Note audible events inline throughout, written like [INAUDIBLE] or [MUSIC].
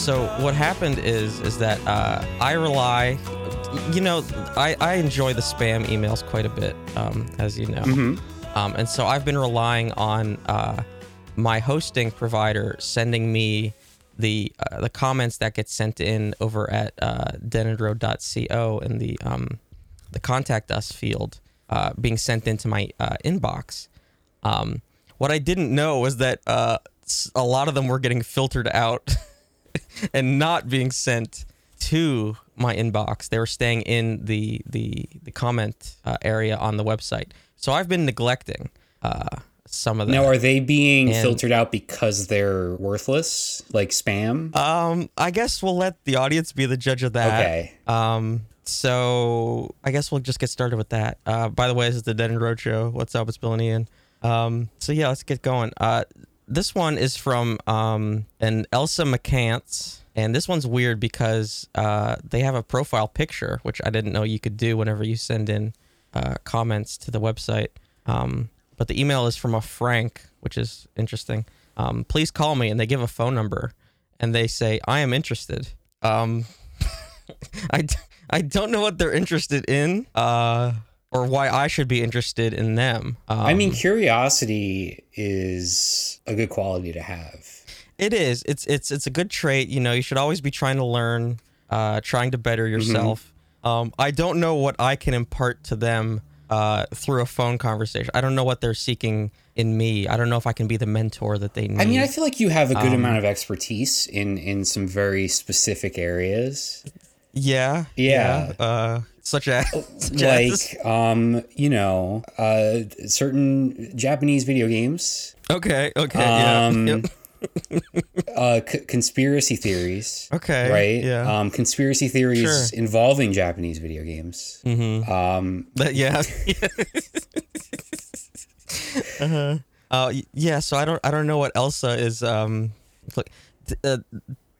So what happened is is that uh, I rely, you know, I, I enjoy the spam emails quite a bit, um, as you know, Mm-hmm. um, and so I've been relying on uh, my hosting provider sending me the uh, the comments that get sent in over at uh, deadendroad.co in the um, the contact us field uh, being sent into my uh, inbox. Um, what I didn't know was that uh, a lot of them were getting filtered out [LAUGHS] [LAUGHS] and not being sent to my inbox. They were staying in the the the comment uh, area on the website. So I've been neglecting uh, some of them. Now, are they being And- filtered out because they're worthless, like spam? Um, I guess we'll let the audience be the judge of that. Okay. Um, so I guess we'll just get started with that. Uh, by the way, this is the DeadEndRoad Show. What's up? It's Bill and Ian. Um, so yeah, let's get going. Uh, this one is from um an Elsa McCants, and this one's weird because uh they have a profile picture, which I didn't know you could do whenever you send in uh, comments to the website. Um, but the email is from a Frank, which is interesting. Um, please call me, and they give a phone number, and they say I am interested. Um, [LAUGHS] I, d- I don't know what they're interested in, uh, or why I should be interested in them. Um, I mean, curiosity is a good quality to have. it is. It's it's it's a good trait. You know, you should always be trying to learn, uh, trying to better yourself. Um, I don't know what I can impart to them uh, through a phone conversation. I don't know what they're seeking in me. I don't know if I can be the mentor that they need. I mean, I feel like you have a Um, good amount of expertise in in some very specific areas. yeah, Yeah. yeah, uh, such as [LAUGHS] such as- Like, um, you know, uh, certain Japanese video games, okay, okay, um, yeah, [LAUGHS] yep. uh, c- conspiracy theories. okay, Right. yeah. Um, conspiracy theories Sure. involving Japanese video games. Mm-hmm. Um, But yeah. [LAUGHS] uh-huh. Uh, yeah. So I don't I don't know what Elsa is. Um, like, uh,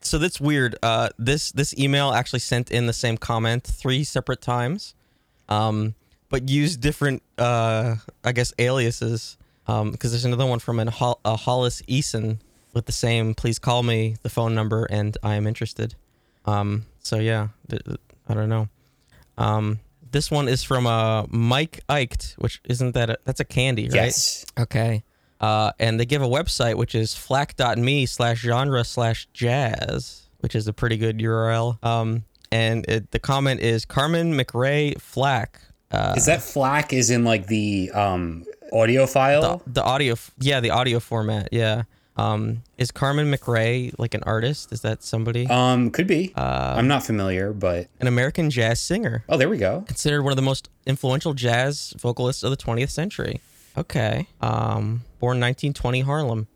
so that's weird. Uh, this this email actually sent in the same comment three separate times, um, but used different uh, I guess aliases. Um, because there's another one from an Hol- a Hollis Eason with the same. Please call me the phone number, and I am interested. Um, so yeah, th- th- I don't know. Um, this one is from uh Mike Eicht, which isn't that a, that's a candy, right? yes. Okay. Uh, and they give a website which is flack.me slash genre slash jazz, which is a pretty good URL. Um, and it, the comment is Carmen McRae FLAC. Uh, Is that FLAC is in like the um, audio file? the, the audio? Yeah, the audio format. Yeah. Um, is Carmen McRae like an artist? Is that somebody? um, could be. Uh, I'm not familiar, but an American jazz singer. oh, there we go. considered one of the most influential jazz vocalists of the 20th century. Okay. Um, born 1920 Harlem.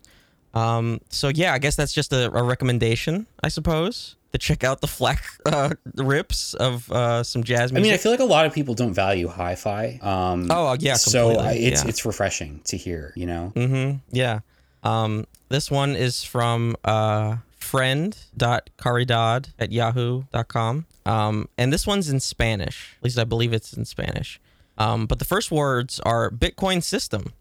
Um, so yeah, I guess that's just a, a recommendation, I suppose, to check out the FLAC [LAUGHS] uh, rips of uh, some jazz music. I mean, I feel like a lot of people don't value hi-fi. Um, oh uh, yeah, so. I, it's yeah. it's refreshing to hear. You know. Mm-hmm. Yeah. Um, this one is from uh, friend.caridad at yahoo.com. Um, and this one's in Spanish. At least I believe it's in Spanish. Um, but the first words are Bitcoin system.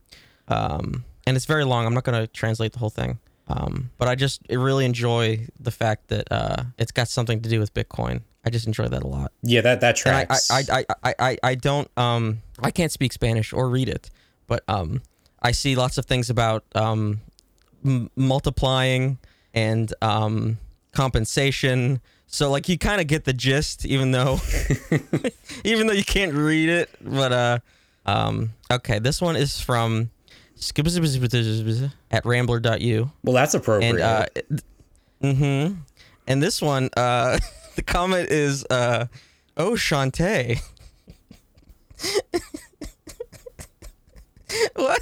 Um, and it's very long. I'm not going to translate the whole thing. Um, but I just really enjoy the fact that uh, it's got something to do with Bitcoin. I just enjoy that a lot. Yeah, that that And tracks. I, I, I, I, I don't um I can't speak Spanish or read it, but um I see lots of things about um m- multiplying and um compensation. So like you kind of get the gist, even though [LAUGHS] even though you can't read it. But uh um okay, this one is from at rambler.u well, that's appropriate. and uh mm-hmm and this one uh the comment is uh oh Shantae what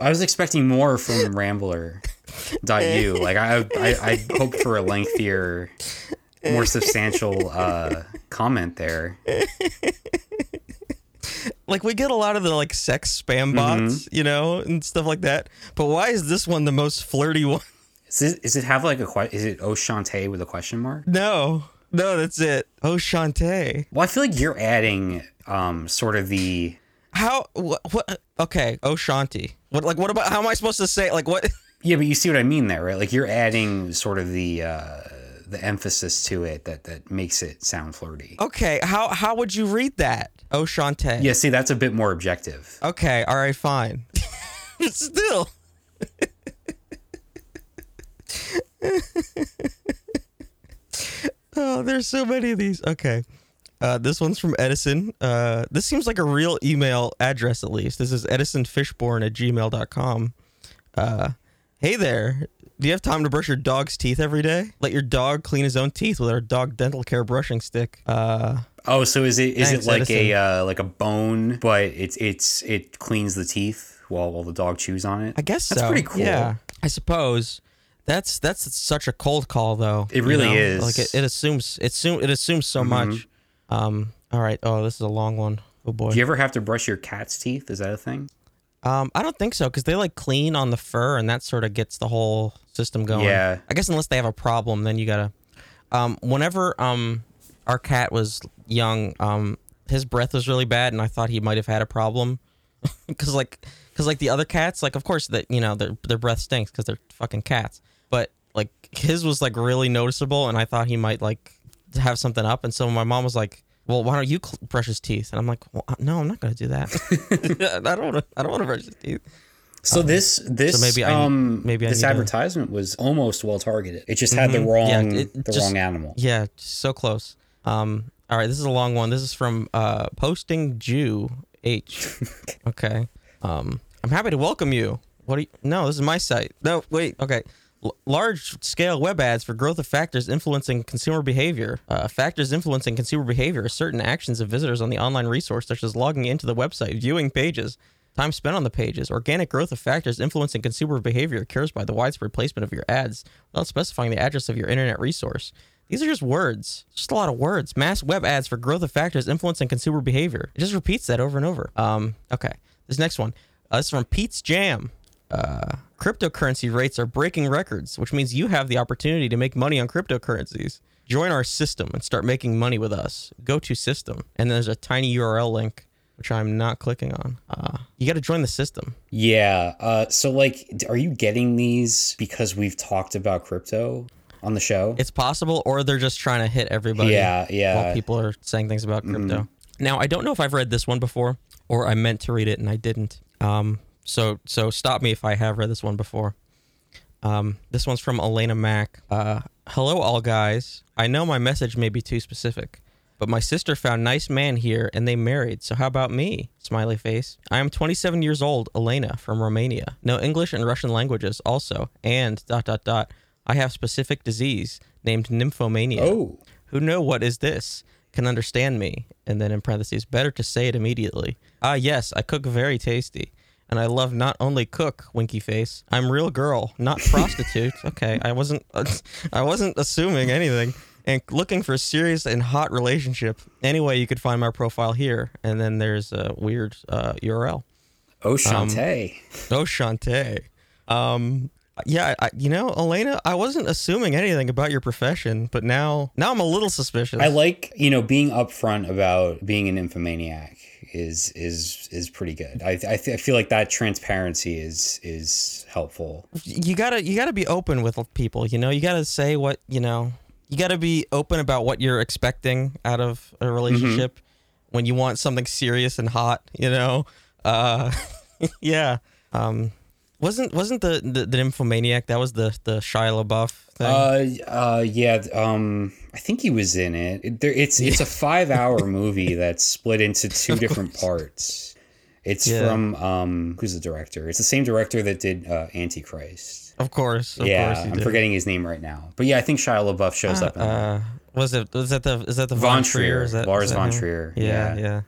I was expecting more from Rambler. Dot you like I, I I hoped for a lengthier, more substantial uh, comment there. like we get a lot of the like sex spam bots you know and stuff like that. But why is this one the most flirty one? Is it, is it have like a is it Oshante with a question mark? no. No that's it. Oh Shantae Well, I feel like you're adding um sort of the how what, what okay oh Shanti what like what about how am I supposed to say like what [LAUGHS] Yeah, but you see what I mean there, right? Like you're adding sort of the uh, the emphasis to it that that makes it sound flirty. Okay, how how would you read that? Oh, Shantae. Yeah, see, that's a bit more objective. Okay, all right, fine. [LAUGHS] Still. [LAUGHS] oh, there's so many of these. Okay. Uh, this one's from Edison. Uh, this seems like a real email address, at least. This is edisonfishborn at gmail.com. Uh, hey there. Do you have time to brush your dog's teeth every day? Let your dog clean his own teeth with our dog dental care brushing stick. Uh, Oh, so is it is Thanks, it like Edison. a uh, like a bone, but it's it's it cleans the teeth while while the dog chews on it? I guess That's so. pretty cool. Yeah, I suppose. That's that's such a cold call, though. It really you know? is. Like it, it assumes it assume it assumes so much. Um. All right. Oh, this is a long one. Oh boy. Do you ever have to brush your cat's teeth? Is that a thing? Um. I don't think so because they like clean on the fur, and that sort of gets the whole system going. Yeah. I guess unless they have a problem, then you gotta. Um. Whenever um, our cat was young, um, his breath was really bad, and I thought he might have had a problem, [LAUGHS] because like, because like the other cats, like of course that you know their their breath stinks because they're fucking cats, but like his was like really noticeable, and I thought he might like have something up, and so my mom was like. Well, why don't you cl- brush his teeth? And I'm like, well, uh, no, I'm not gonna do that. [LAUGHS] [LAUGHS] I don't want to. I don't want to brush his teeth. So this this Um, so maybe I- um maybe I this need to- advertisement was almost well targeted. It just had the Mhm. wrong Yeah, it the just- wrong animal. Yeah, so close. Um, all right, this is a long one. This is from uh, Posting Jew H. [LAUGHS] okay. Um, I'm happy to welcome you. What do you? No, this is my site. No, wait. Okay. Large scale web ads for growth of factors influencing consumer behavior. Uh, factors influencing consumer behavior are certain actions of visitors on the online resource, such as logging into the website, viewing pages, time spent on the pages. Organic growth of factors influencing consumer behavior occurs by the widespread placement of your ads without specifying the address of your internet resource. These are just words, just a lot of words. Mass web ads for growth of factors influencing consumer behavior. It just repeats that over and over. Um, okay, this next one. Uh, this is from Pete's Jam. Uh, cryptocurrency rates are breaking records, which means you have the opportunity to make money on cryptocurrencies. Join our system and start making money with us. Go to system, and there's a tiny URL link, which I'm not clicking on. Uh, you got to join the system. Yeah. Uh, so like, are you getting these because we've talked about crypto on the show? It's possible, or they're just trying to hit everybody. Yeah, yeah. Mm-hmm. While people are saying things about crypto. Now, I don't know if I've read this one before, or I meant to read it and I didn't. Um, so so stop me if I have read this one before. Um, this one's from Elena Mack. Uh, hello, all guys. I know my message may be too specific, but my sister found nice man here and they married. So how about me? Smiley face. I am 27 years old, Elena from Romania. Know English and Russian languages also, and dot dot dot. I have specific disease named nymphomania. oh. Who know what is this? Can understand me. And then in parentheses, better to say it immediately. Ah, yes, I cook very tasty. And I love not only cook, winky face. I'm real girl, not prostitute. [LAUGHS] okay, I wasn't, [LAUGHS] I wasn't assuming anything. And looking for a serious and hot relationship. Anyway, you could find my profile here. And then there's a weird uh, URL. Oh, Shantae. Oh, Shantae. Um, yeah, I, you know, Elena, I wasn't assuming anything about your profession, but now, now I'm a little suspicious. I like you know being upfront about being an nymphomaniac is is is pretty good. I I, th- I feel like that transparency is is helpful. you gotta you gotta be open with people you know you gotta say what you know you gotta be open about what you're expecting out of a relationship when you want something serious and hot you know uh [LAUGHS] yeah um wasn't wasn't the the, the nymphomaniac that was the the Shia LaBeouf thing Uh, uh, yeah. Um, I think he was in it. it there, it's it's a five hour [LAUGHS] movie that's split into two different parts. It's Yeah. from um, who's the director? It's the same director that did uh, Antichrist. of course of yeah, course I'm did. forgetting his name right now. But yeah, I think Shia LaBeouf shows up in that. uh was it was that the is that the Von Von Trier, Is that, Lars is that von him? Trier, yeah yeah. yeah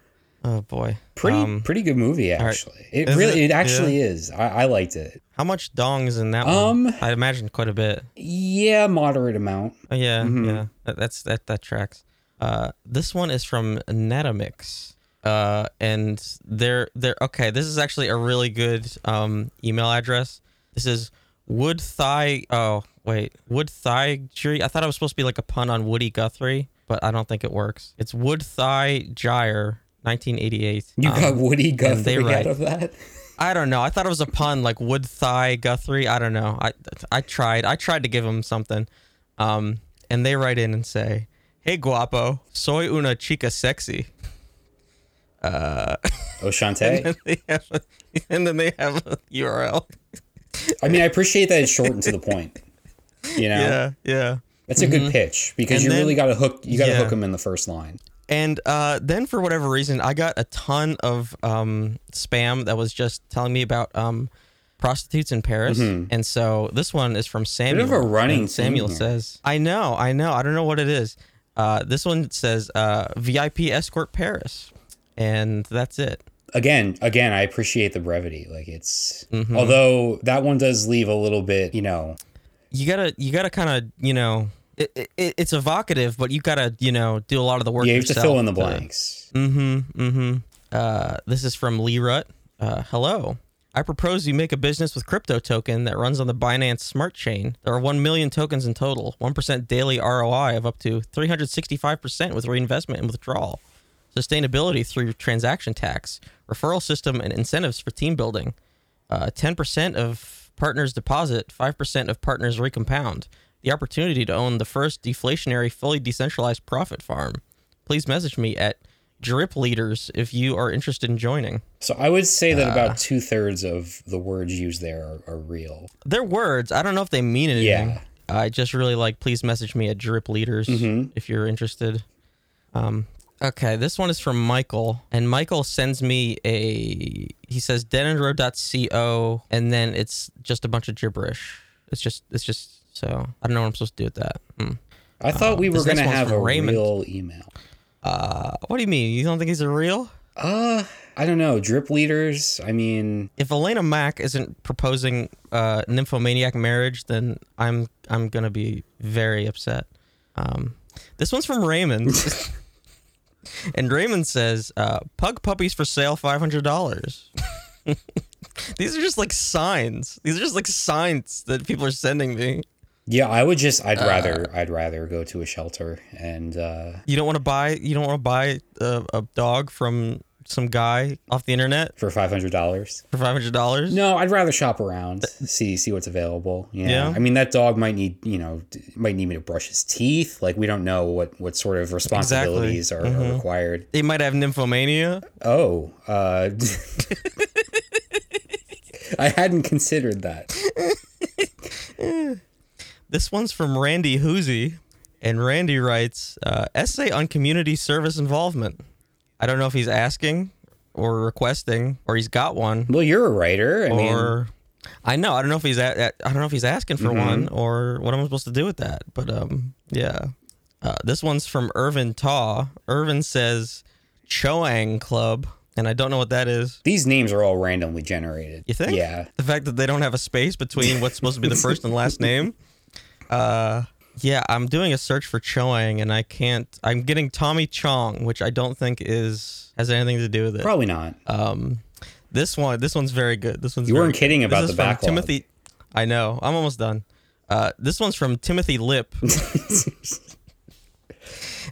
oh boy Pretty Um, pretty good movie right. actually. It Is really it? it, actually is. I, I liked it. how much dongs in that Um, one I imagine quite a bit Yeah, moderate amount. Oh, yeah, Mhm. yeah. That, that's that that tracks. Uh, this one is from Netamix. Uh, and they're they're okay. This is actually a really good um email address. This is Wood Thigh. Oh wait, Wood Thigh Tree. I thought it was supposed to be like a pun on Woody Guthrie, but I don't think it works. It's Wood Thigh Gyre, 1988. You Um, got Woody and they Guthrie write- out of that. I don't know. I thought it was a pun, like wood thigh Guthrie. I don't know. I I tried. I tried to give him something. Um, and they write in and say, "Hey guapo, soy una chica sexy." Uh, [LAUGHS] Oshante. and, they a, and then they have a URL. I mean, I appreciate that it's short and to the point. You [LAUGHS] know, Yeah, yeah. that's a good pitch because And you then- really got to hook. You got to yeah. hook them in the first line. And uh, then for whatever reason, I got a ton of um, spam that was just telling me about um, prostitutes in Paris. And so this one is from Samuel. Mm-hmm. of a running Samuel says, "I know, I know, I don't know what it is." Uh, this one says uh, VIP escort Paris, and that's it. Again, again, I appreciate the brevity. Like it's, Mm-hmm. although that one does leave a little bit. You know, You gotta, you gotta kind of, you know, it, it, it's evocative, but you gotta, you know, do a lot of the work. you have to fill in the blanks. Mm-hmm. Mm-hmm. Uh, this is from Lee Rutt. Uh, hello. I propose you make a business with crypto token that runs on the Binance Smart Chain. There are 1 million tokens in total, 1% daily ROI of up to 365% with reinvestment and withdrawal, sustainability through transaction tax, referral system, and incentives for team building. Uh, 10% of partners deposit, 5% of partners recompound. The opportunity to own the first deflationary, fully decentralized profit farm. Please message me at Drip Leaders if you are interested in joining. So I would say that Uh. about two thirds of the words used there are, are real. They're words. I don't know if they mean anything. Yeah. I just really like. Please message me at Drip Leaders Mm-hmm. if you're interested. Um. Okay, this one is from Michael, and Michael sends me a. He says deadendroad.co, and then it's just a bunch of gibberish. It's just. It's just. So I don't know what I'm supposed to do with that. Hmm. I thought we were this to next one's have from a Raymond. real email. Uh, what do you mean? You don't think he's a real? Uh, I don't know. Drip leaders. I mean, if Elena Mack isn't proposing uh, nymphomaniac marriage, then I'm I'm gonna be very upset. Um, this one's from Raymond, [LAUGHS] and Raymond says, uh, "Pug puppies for sale, five hundred dollars." [LAUGHS] These are just like signs. These are just like signs that people are sending me. Yeah, I would just. Uh. I'd rather. I'd rather go to a shelter and. uh You don't want to buy. You don't want to buy a, a dog from some guy off the internet for five hundred dollars. for five hundred dollars. No, I'd rather shop around, see see what's available. Yeah. Yeah? I mean that dog might need you know might need me to brush his teeth. Like we don't know what what sort of responsibilities are, Mm-hmm. are required. They might have nymphomania. Oh, uh, [LAUGHS] I hadn't considered that. [LAUGHS] This one's from Randy Hoosie, and Randy writes uh, essay on community service involvement. I don't know if he's asking or requesting or he's got one Well, you're a writer. I mean, or I know I don't know if he's a, a- I don't know if he's asking for Mm-hmm. one or what am I supposed to do with that. But um yeah, uh, this one's from Irvin Taw. Irvin says Choang Club, and I don't know what that is. these names are all randomly generated. You think? Yeah. The fact that they don't have a space between what's supposed to be the first and last name. Uh, yeah, I'm doing a search for Choang, and I can't. I'm getting Tommy Chong, which I don't think is has anything to do with it. Probably not. Um, this one, this one's very good. This one's You weren't kidding This about is the backlog. Timothy. I know. I'm almost done. Uh, this one's from Timothy Lip. [LAUGHS]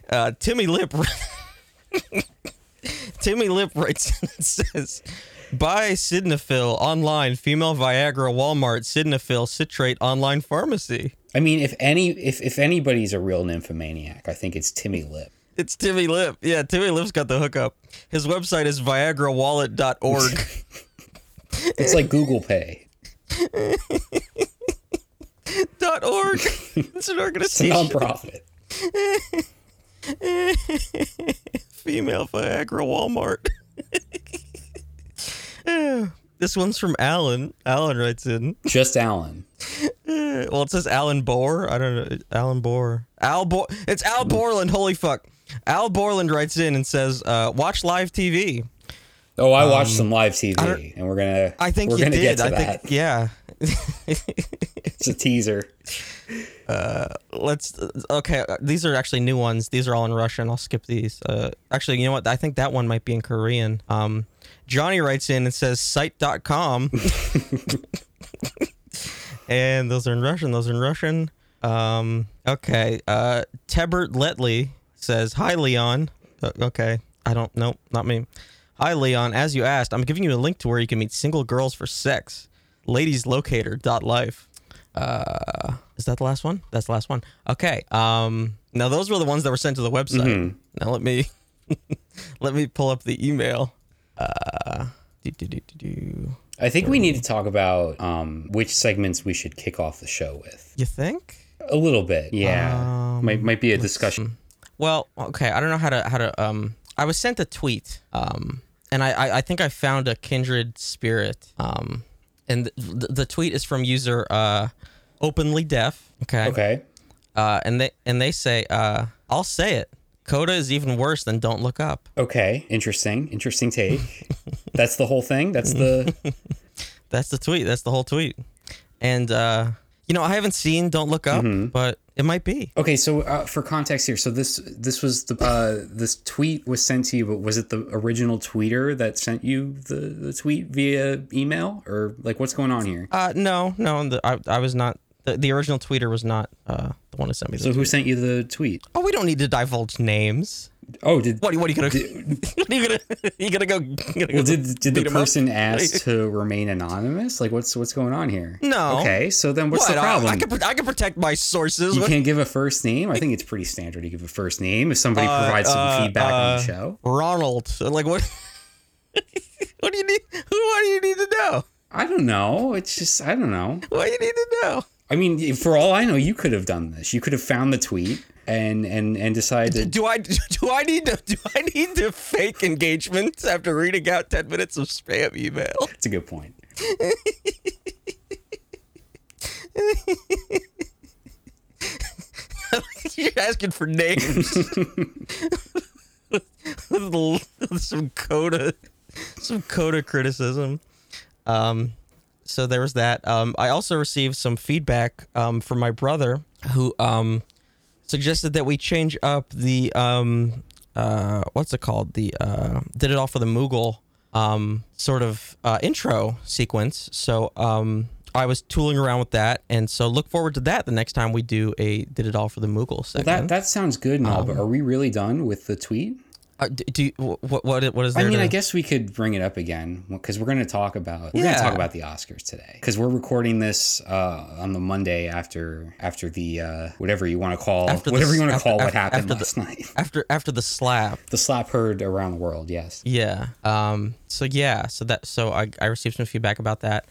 uh, Timmy Lip. [LAUGHS] Timmy Lip writes and says, "Buy Sidnafil online, female Viagra, Walmart, Sidnafil citrate online pharmacy." I mean, if any, if if anybody's a real nymphomaniac, I think it's Timmy Lip. It's Timmy Lip. Yeah, Timmy Lip's got the hookup. His website is viagrawallet.org. [LAUGHS] It's like Google Pay. dot org. [LAUGHS] It's an It's a organization. nonprofit. [LAUGHS] Female Viagra Walmart. This one's from Alan. Alan writes in. Just Alan. [LAUGHS] Well, it says Alan Bohr. I don't know. Alan Bohr. Al Bohr. It's Al Borland. Holy fuck. Al Borland writes in and says, uh, "Watch live TV." Oh, I watched some live Um, TV, and we're gonna. I think we're you gonna did. get to I that. think yeah. [LAUGHS] It's a teaser. Let's. Okay, uh, these are actually new ones. These are all in Russian. I'll skip these. Uh, actually, you know what? I think that one might be in Korean. Um, Johnny writes in and says site.com. [LAUGHS] and those are in Russian. Those are in Russian. Um, okay. Uh, Tebert Letley says, Hi, Leon. Uh, okay. I don't know. Not me. Hi, Leon. As you asked, I'm giving you a link to where you can meet single girls for sex. Ladieslocator.life. Uh, is that the last one? That's the last one. Okay. Um, now those were the ones that were sent to the website. Now let me [LAUGHS] let me pull up the email. Uh, do, do, do, do, do. I think we need to talk about um, which segments we should kick off the show with. You think? A little bit, yeah. might might be a discussion. Well, okay. I don't know how to how to. Um, I was sent a tweet. Um, and I I, I think I found a kindred spirit. Um, and the, the tweet is from user uh, openly deaf. Okay. Okay. Uh, and they and they say, uh, I'll say it. Coda is even worse than Don't Look Up. Okay. Interesting. Interesting take. [LAUGHS] That's the whole thing. That's the. [LAUGHS] That's the tweet. That's the whole tweet. And uh, you know, I haven't seen Don't Look Up, but it might be. Okay, so uh, for context here, so this this was the uh, this tweet was sent to you, but was it the original tweeter that sent you the, the tweet via email, or like what's going on here? Uh, no, no, the, I, I was not. The, the original tweeter was not uh, the one who sent me. The So who sent you the tweet? Oh, we don't need to divulge names. Oh, did What? What are you gonna? are [LAUGHS] you gonna? You gonna go? You gonna go well did did the beat 'em up? person ask to remain anonymous? Like what's what's going on here? No. Okay, so then what's What? the problem? I, can I can protect my sources. you What- can't give a first name. I think it's pretty standard to give a first name if somebody Uh, provides some uh, feedback on uh, the show. Ronald. Like what? [LAUGHS] what do you need? Who? What do you need to know? I don't know. It's just I don't know. What do you need to know? I mean, for all I know, you could have done this. You could have found the tweet and and and decided. Do I do I need to do I need to fake engagements after reading out ten minutes of spam email? That's a good point. [LAUGHS] You're asking for names. with [LAUGHS] [LAUGHS] some coda, some coda criticism. Um, so there was that. Um, I also received some feedback um, from my brother who um, suggested that we change up the um, uh, what's it called? The uh, did it all for the Moogle um, sort of uh, intro sequence. So um, I was tooling around with that, and so look forward to that the next time we do a did it all for the Moogle Well, that that sounds good all, Um, are we really done with the tweet? Uh, do you, what what what is I mean, to- I guess we could bring it up again because we're going to talk about we're going to talk about the Oscars today because we're recording this uh, on the Monday after after the uh, whatever you want to call After the whatever you want to after- call what happened after the- last [LAUGHS] night. after after the slap. The slap heard around the world. Yes. Yeah. Um. So yeah. So that. So I I received some feedback about that.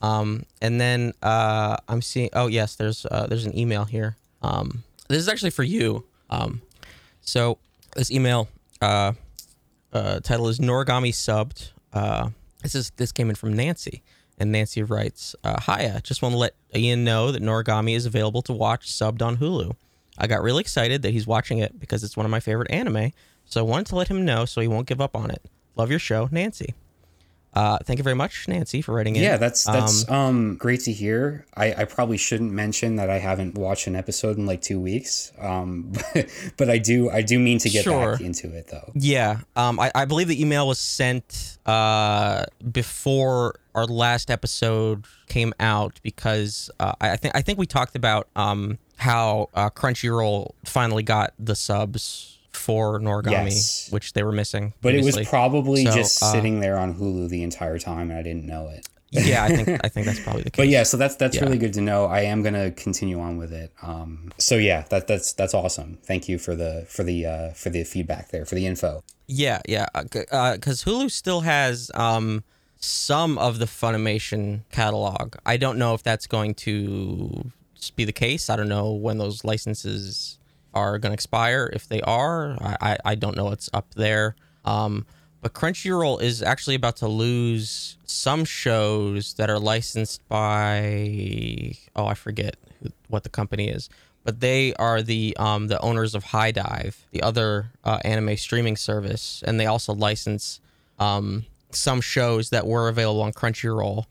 Um. And then uh I'm seeing. Oh yes. There's uh there's an email here. Um. This is actually for you. Um. So this email uh uh title is Noragami subbed. Uh. This is this came in from Nancy. And Nancy writes, uh, Hiya, just want to let Ian know that Noragami is available to watch subbed on Hulu. I got really excited that he's watching it because it's one of my favorite anime, so I wanted to let him know so he won't give up on it. Love your show, Nancy. Uh, thank you very much, Nancy, for writing in. Yeah, that's that's Um, um, great to hear. I, I probably shouldn't mention that I haven't watched an episode in like two weeks, um, but, [LAUGHS] but I do I do mean to get Sure. back into it though. yeah. Um, I, I believe the email was sent uh, before our last episode came out because uh, I, I think I think we talked about um, how uh, Crunchyroll finally got the subs for Noragami, Yes. which they were missing. But it was probably So, just uh, sitting there on Hulu the entire time, and I didn't know it. yeah, I think [LAUGHS] I think that's probably the case. But yeah, so that's that's Yeah. really good to know. I am gonna continue on with it. Um, so yeah, that that's that's awesome. Thank you for the for the uh, for the feedback there for the info. Yeah, yeah, because Hulu still has um, some of the Funimation catalog. I don't know if that's going to be the case. I don't know when those licenses are going to expire. If they are, I, I, don't know what's up there. Um, but Crunchyroll is actually about to lose some shows that are licensed by oh I forget who- what the company is, but they are the um, the owners of HIDIVE, the other uh, anime streaming service, and they also license um, some shows that were available on Crunchyroll,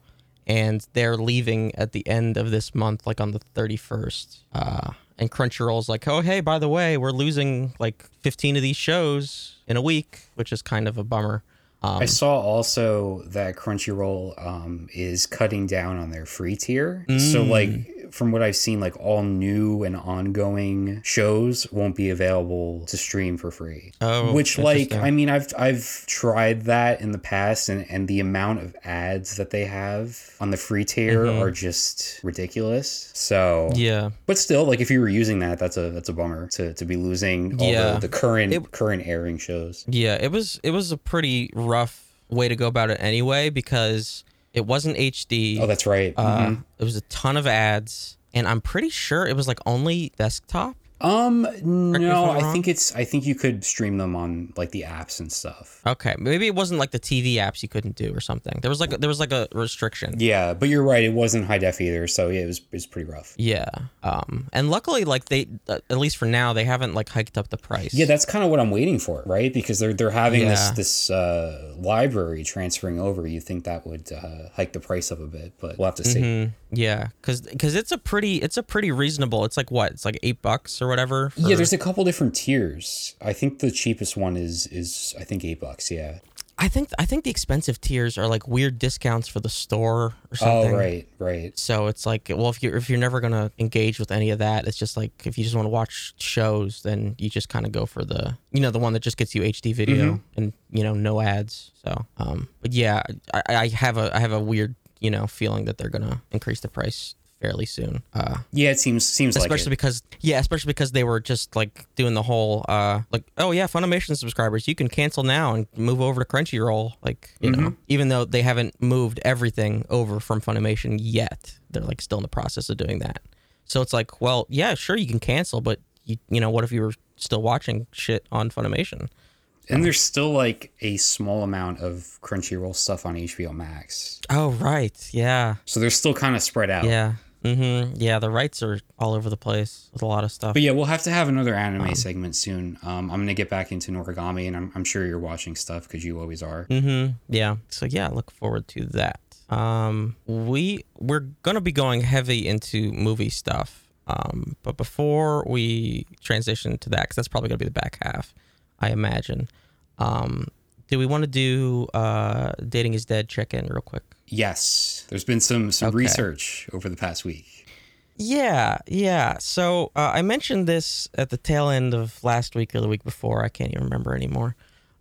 and they're leaving at the end of this month, like on the thirty first. Uh, and Crunchyroll's like, oh hey, by the way, we're losing like fifteen of these shows in a week, which is kind of a bummer. Um, I saw also that Crunchyroll um, is cutting down on their free tier. So Mm. like from what I've seen, like all new and ongoing shows won't be available to stream for free. Oh, which like. I mean, I've I've tried that in the past, and and the amount of ads that they have on the free tier are just ridiculous. So Mm-hmm. yeah. but still, like if you were using that, that's a that's a bummer to, to be losing all Yeah. the, the current It- current airing shows. Yeah, it was it was a pretty rough way to go about it anyway because it wasn't HD. Oh, that's right. uh, Mhm. It was a ton of ads, and I'm pretty sure it was like only desktop. Um, no, I think it's I think you could stream them on like the apps and stuff. Okay, maybe it wasn't like the TV apps you couldn't do or something. There was like a, there was like a restriction. Yeah, but you're right. It wasn't high def either, so yeah, it was it was pretty rough. Yeah. Um. And luckily, like they, uh, at least for now, they haven't like hiked up the price. Yeah, that's kind of what I'm waiting for, right? Because they're they're having this Yeah. this uh, library transferring over. You think that would uh, hike the price up a bit, but we'll have to see. Mm, yeah, because because it's a pretty it's a pretty reasonable. It's like what? It's like eight bucks or whatever. Yeah, there's a couple different tiers. I think the cheapest one is is I think eight bucks. Yeah. I think I think the expensive tiers are like weird discounts for the store or Oh something. right, right. So it's like, well, if you're if you're never gonna engage with any of that, it's just like if you just want to watch shows, then you just kind of go for the you know the one that just gets you HD video Mm-hmm. and you know no ads. So, um, but yeah, I, I have a I have a weird you know feeling that they're gonna increase the price fairly soon. Uh, Yeah, it seems seems like especially it. because yeah, especially because they were just like doing the whole uh like oh yeah, Funimation subscribers you can cancel now and move over to Crunchyroll like you Mm-hmm. know even though they haven't moved everything over from Funimation yet, they're like still in the process of doing that. So it's like, well, yeah, sure you can cancel, but you you know what if you were still watching shit on Funimation? And there's still like a small amount of Crunchyroll stuff on HBO Max. Oh right, yeah, So they're still kind of spread out. yeah, mm-hmm, yeah. The rights are all over the place with a lot of stuff. But yeah, we'll have to have another anime segment soon. Um, I'm gonna get back into Noragami, and I'm, I'm sure you're watching stuff because you always are. Mm-hmm. Yeah. So yeah, look forward to that. Um, we we're gonna be going heavy into movie stuff. Um, but before we transition to that, because that's probably gonna be the back half, I imagine. Um, do we want to do uh, dating is dead check in real quick? Yes, there's been some some Okay. research over the past week. Yeah, yeah. So uh, I mentioned this at the tail end of last week or the week before. I can't even remember anymore.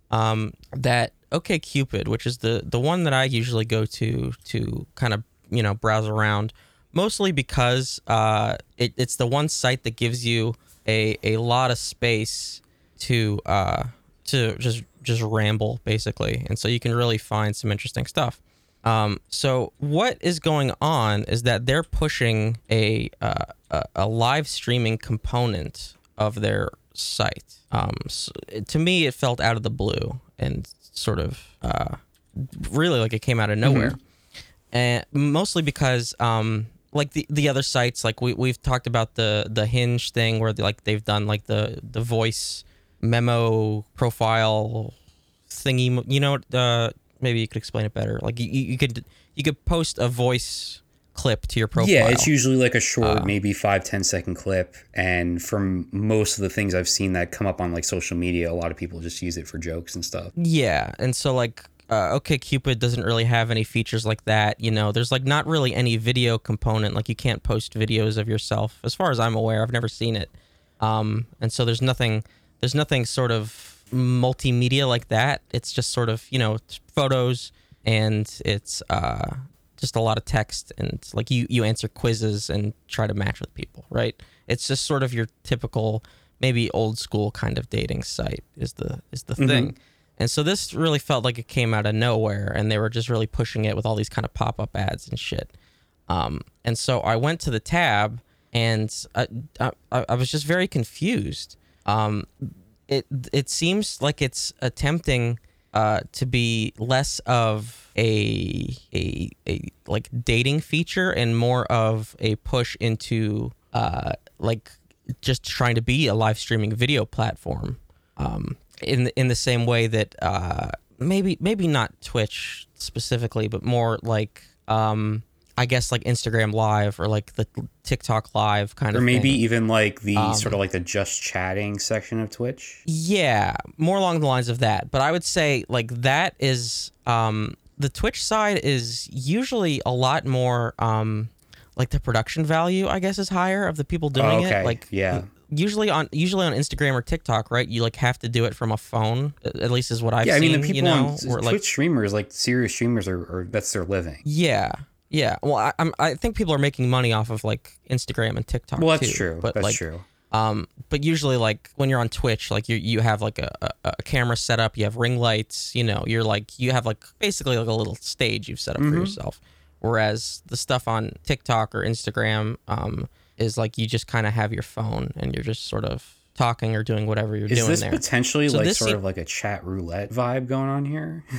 Um, that OKCupid, which is the the one that I usually go to to kind of you know browse around, mostly because uh, it, it's the one site that gives you a a lot of space to uh, to just just ramble basically, and so you can really find some interesting stuff. Um, so what is going on is that they're pushing a uh, a, a live streaming component of their site. Um, so to me, it felt out of the blue and sort of uh, really like it came out of nowhere, and mostly because um, like the the other sites, like we we've talked about the the Hinge thing where they, like they've done like the the voice memo profile thingy. You know, uh, maybe you could explain it better. Like you, you could you could post a voice clip to your profile. Yeah, it's usually like a short, Uh. maybe five ten second clip. And from most of the things I've seen that come up on like social media, a lot of people just use it for jokes and stuff. Yeah, and so like uh, OKCupid doesn't really have any features like that. You know, there's like not really any video component. Like you can't post videos of yourself, as far as I'm aware. I've never seen it, um, and so there's nothing. There's nothing sort of multimedia like that. It's just sort of you know it's photos and it's uh, just a lot of text and it's like you you answer quizzes and try to match with people, right? It's just sort of your typical maybe old school kind of dating site is the is the thing. And so this really felt like it came out of nowhere, and they were just really pushing it with all these kind of pop up ads and shit. Um, and so I went to the tab, and I, I, I was just very confused. Um, it it seems like it's attempting uh, to be less of a a a like dating feature and more of a push into uh, like just trying to be a live streaming video platform. Um, in the, in the same way that uh, maybe maybe not Twitch specifically, but more like um, I guess like Instagram Live or like the TikTok Live kind Or of or maybe thing. even like the Um, sort of like the just chatting section of Twitch. Yeah, more along the lines of that. But I would say like that is um the Twitch side is usually a lot more um like the production value I guess is higher of the people doing Oh, okay. it. Like Yeah. usually on usually on Instagram or TikTok, right? You like have to do it from a phone. At least is what I've yeah, I seen. mean the people you know, on Twitch like streamers, like serious streamers, are, are that's their living. yeah, yeah. Well, I, I'm I think people are making money off of like Instagram and TikTok. Well, that's too, true. But that's like, true. Um, but usually, like when you're on Twitch, like you you have like a, a, a camera set up, you have ring lights, you know, you're like you have like basically like a little stage you've set up Mm-hmm. for yourself. Whereas the stuff on TikTok or Instagram, um, is like you just kind of have your phone and you're just sort of talking or doing whatever you're Is doing this there. potentially So like sort seem- of like a Chatroulette vibe going on here? [LAUGHS]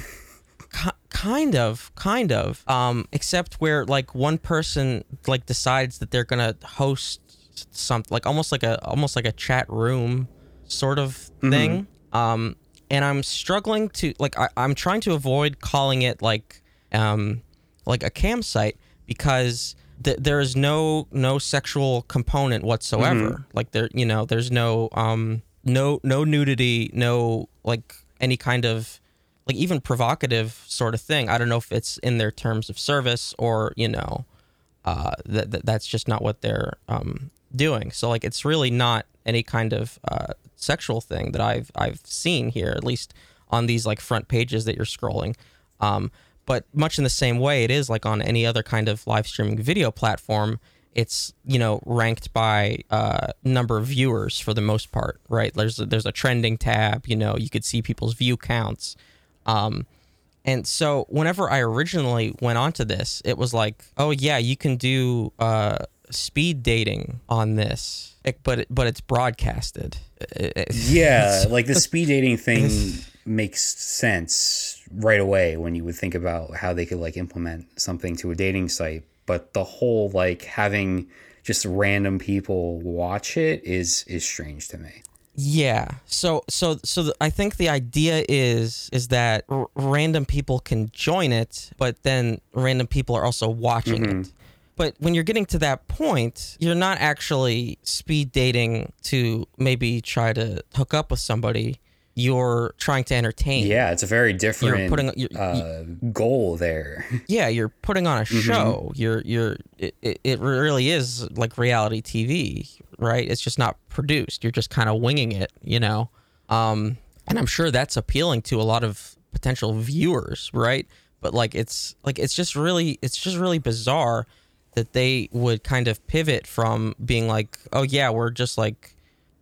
Ki- kind of kind of um except where like one person like decides that they're gonna host something like almost like a almost like a chat room sort of thing. Um and i'm struggling to like I, i'm trying to avoid calling it like um like a cam site because th- there is no no sexual component whatsoever. Like there you know there's no um no no nudity no like any kind of like even provocative sort of thing. I don't know if it's in their terms of service or you know, uh, that, that that's just not what they're um, doing. So like it's really not any kind of uh, sexual thing that I've I've seen here, at least on these like front pages that you're scrolling. Um, but much in the same way, it is like on any other kind of live streaming video platform. It's you know ranked by uh, number of viewers for the most part, right? There's a, there's a trending tab. You know, you could see people's view counts. Um, and so whenever I originally went onto this, it was like, oh yeah, you can do uh, speed dating on this, It- but it, but it's broadcasted. It- [LAUGHS] Yeah, like the speed dating [LAUGHS] thing makes sense right away when you would think about how they could like implement something to a dating site. But the whole like having just random people watch it is is strange to me. Yeah. So so so the, I think the idea is is that r- random people can join it, but then random people are also watching mm-hmm. it. But when you're getting to that point, you're not actually speed dating to maybe try to hook up with somebody. You're trying to entertain. Yeah, it's a very different putting- you're- uh, goal there. [LAUGHS] yeah you're putting on a show. You're you're it, it it really is like reality tv right? It's just not produced. You're just kind of winging it you know? Um and i'm sure that's appealing to a lot of potential viewers right? But like it's like it's just really it's just really bizarre that they would kind of pivot from being like oh yeah we're just like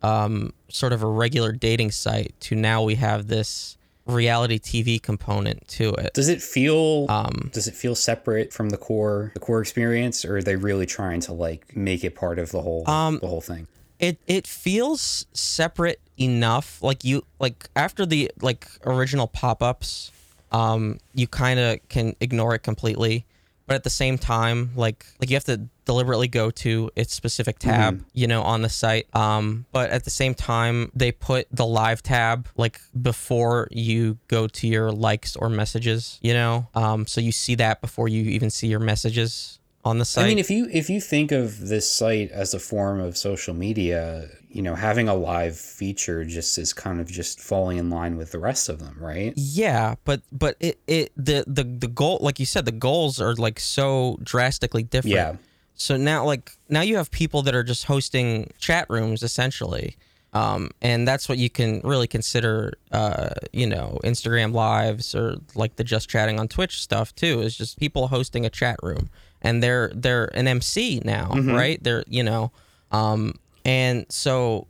um sort of a regular dating site to now we have this reality tv component to it. Does it feel um does it feel separate from the core the core experience or are they really trying to like make it part of the whole Um, the whole thing? it it feels separate enough. Like you like after the like original pop-ups um you kind of can ignore it completely but at the same time like like you have to deliberately go to its specific tab you know on the site. Um but at the same time they put the live tab like before you go to your likes or messages you know? Um so you see that before you even see your messages on the site I mean, if you if you think of this site as a form of social media, you know, having a live feature just is kind of just falling in line with the rest of them, right? Yeah, but but it, it the the the goal like you said the goals are like so drastically different. Yeah. So now like now you have people that are just hosting chat rooms essentially. Um, and that's what you can really consider, uh, you know, Instagram lives or like the just chatting on Twitch stuff too. Is just people hosting a chat room, and they're they're an MC now, right? They're you know, um, and so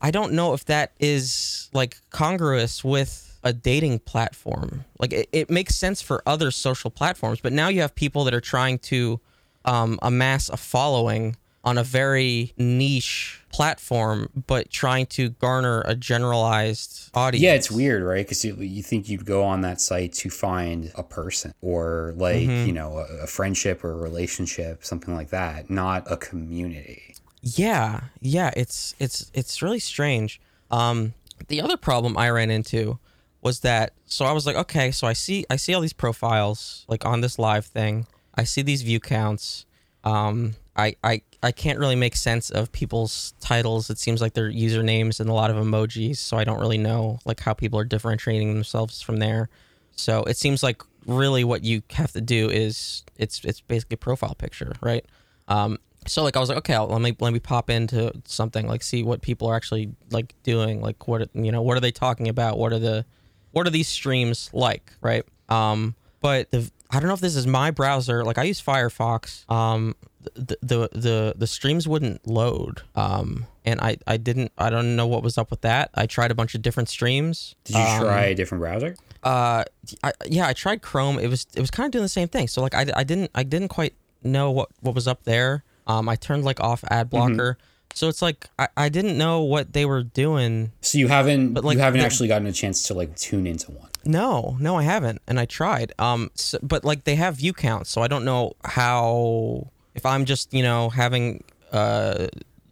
I don't know if that is like congruous with a dating platform. Like it, it makes sense for other social platforms, but now you have people that are trying to um, amass a following on a very niche platform, but trying to garner a generalized audience. Yeah, it's weird, right? Because you, you think you'd go on that site to find a person or like you know a, a friendship or a relationship, something like that, not a community. Yeah, yeah, it's it's it's really strange. Um, the other problem I ran into was that so I was like, okay, so I see I see all these profiles like on this live thing. I see these view counts. Um, I I I can't really make sense of people's titles. It seems like they're usernames and a lot of emojis, so I don't really know like how people are differentiating themselves from there. So it seems like really what you have to do is it's it's basically a profile picture, right? Um, so like I was like, okay, let me let me pop into something like see what people are actually like doing, like what you know, what are they talking about? What are the what are these streams like, right? Um, but the I don't know if this is my browser. Like I use Firefox. Um, the the the, the streams wouldn't load. Um, and I I didn't I don't know what was up with that. I tried a bunch of different streams. Did you Um, try a different browser? uh I, yeah i tried chrome it was it was kind of doing the same thing so like I, I didn't i didn't quite know what what was up there um i turned like off ad blocker so it's like I, I didn't know what they were doing So you haven't But, like, you haven't the- actually gotten a chance to like tune into one. no no i haven't and i tried um so, but like they have view counts so i don't know how if i'm just you know having a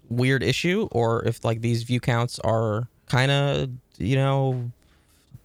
weird issue or if like these view counts are kind of you know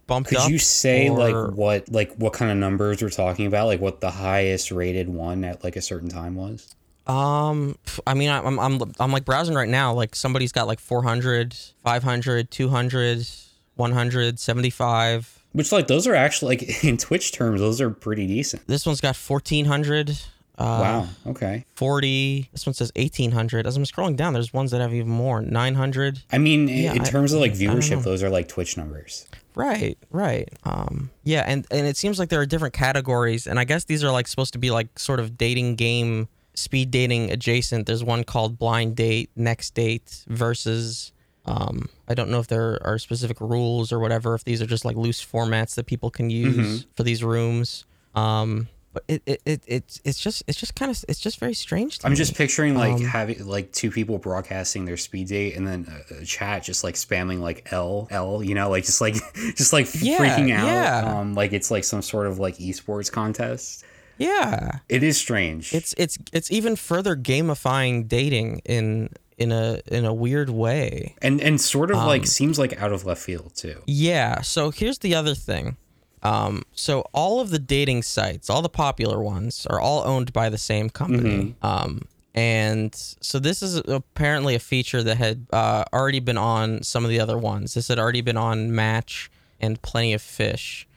bumped Could up you say or- like what like what kind of numbers we're talking about? Like what the highest rated one at like a certain time was? Um, I mean, I'm I'm I'm like browsing right now. Like somebody's got like 400, 500, 200, 100, 75. Which like those are actually like [LAUGHS] in Twitch terms, those are pretty decent. This one's got 1400. Uh, wow. Okay. 40. This one says 1800. As I'm scrolling down, there's ones that have even more. 900. I mean, i- Yeah, in I- terms of like I don't know. viewership, those are like Twitch numbers. Right, right. Um, yeah, and and it seems like there are different categories, and I guess these are like supposed to be like sort of dating game, speed dating adjacent. There's one called blind date, next date versus. Um, I don't know if there are specific rules or whatever. If these are just like loose formats that people can use for these rooms. Um, but it, it, it it's it's just it's just kind of it's just very strange. To I'm me. just picturing like Um, having like two people broadcasting their speed date and then a, a chat just like spamming like L L, you know, like just like [LAUGHS] just like Yeah, freaking out. yeah. Um, like it's like some sort of like esports contest. yeah. It is strange. it's it's it's even further gamifying dating in in a in a weird way. and and sort of Um, like seems like out of left field too. Yeah. So here's the other thing. Um, so all of the dating sites, all the popular ones, are all owned by the same company. Um, and so this is apparently a feature that had uh, already been on some of the other ones. This had already been on Match and Plenty of Fish,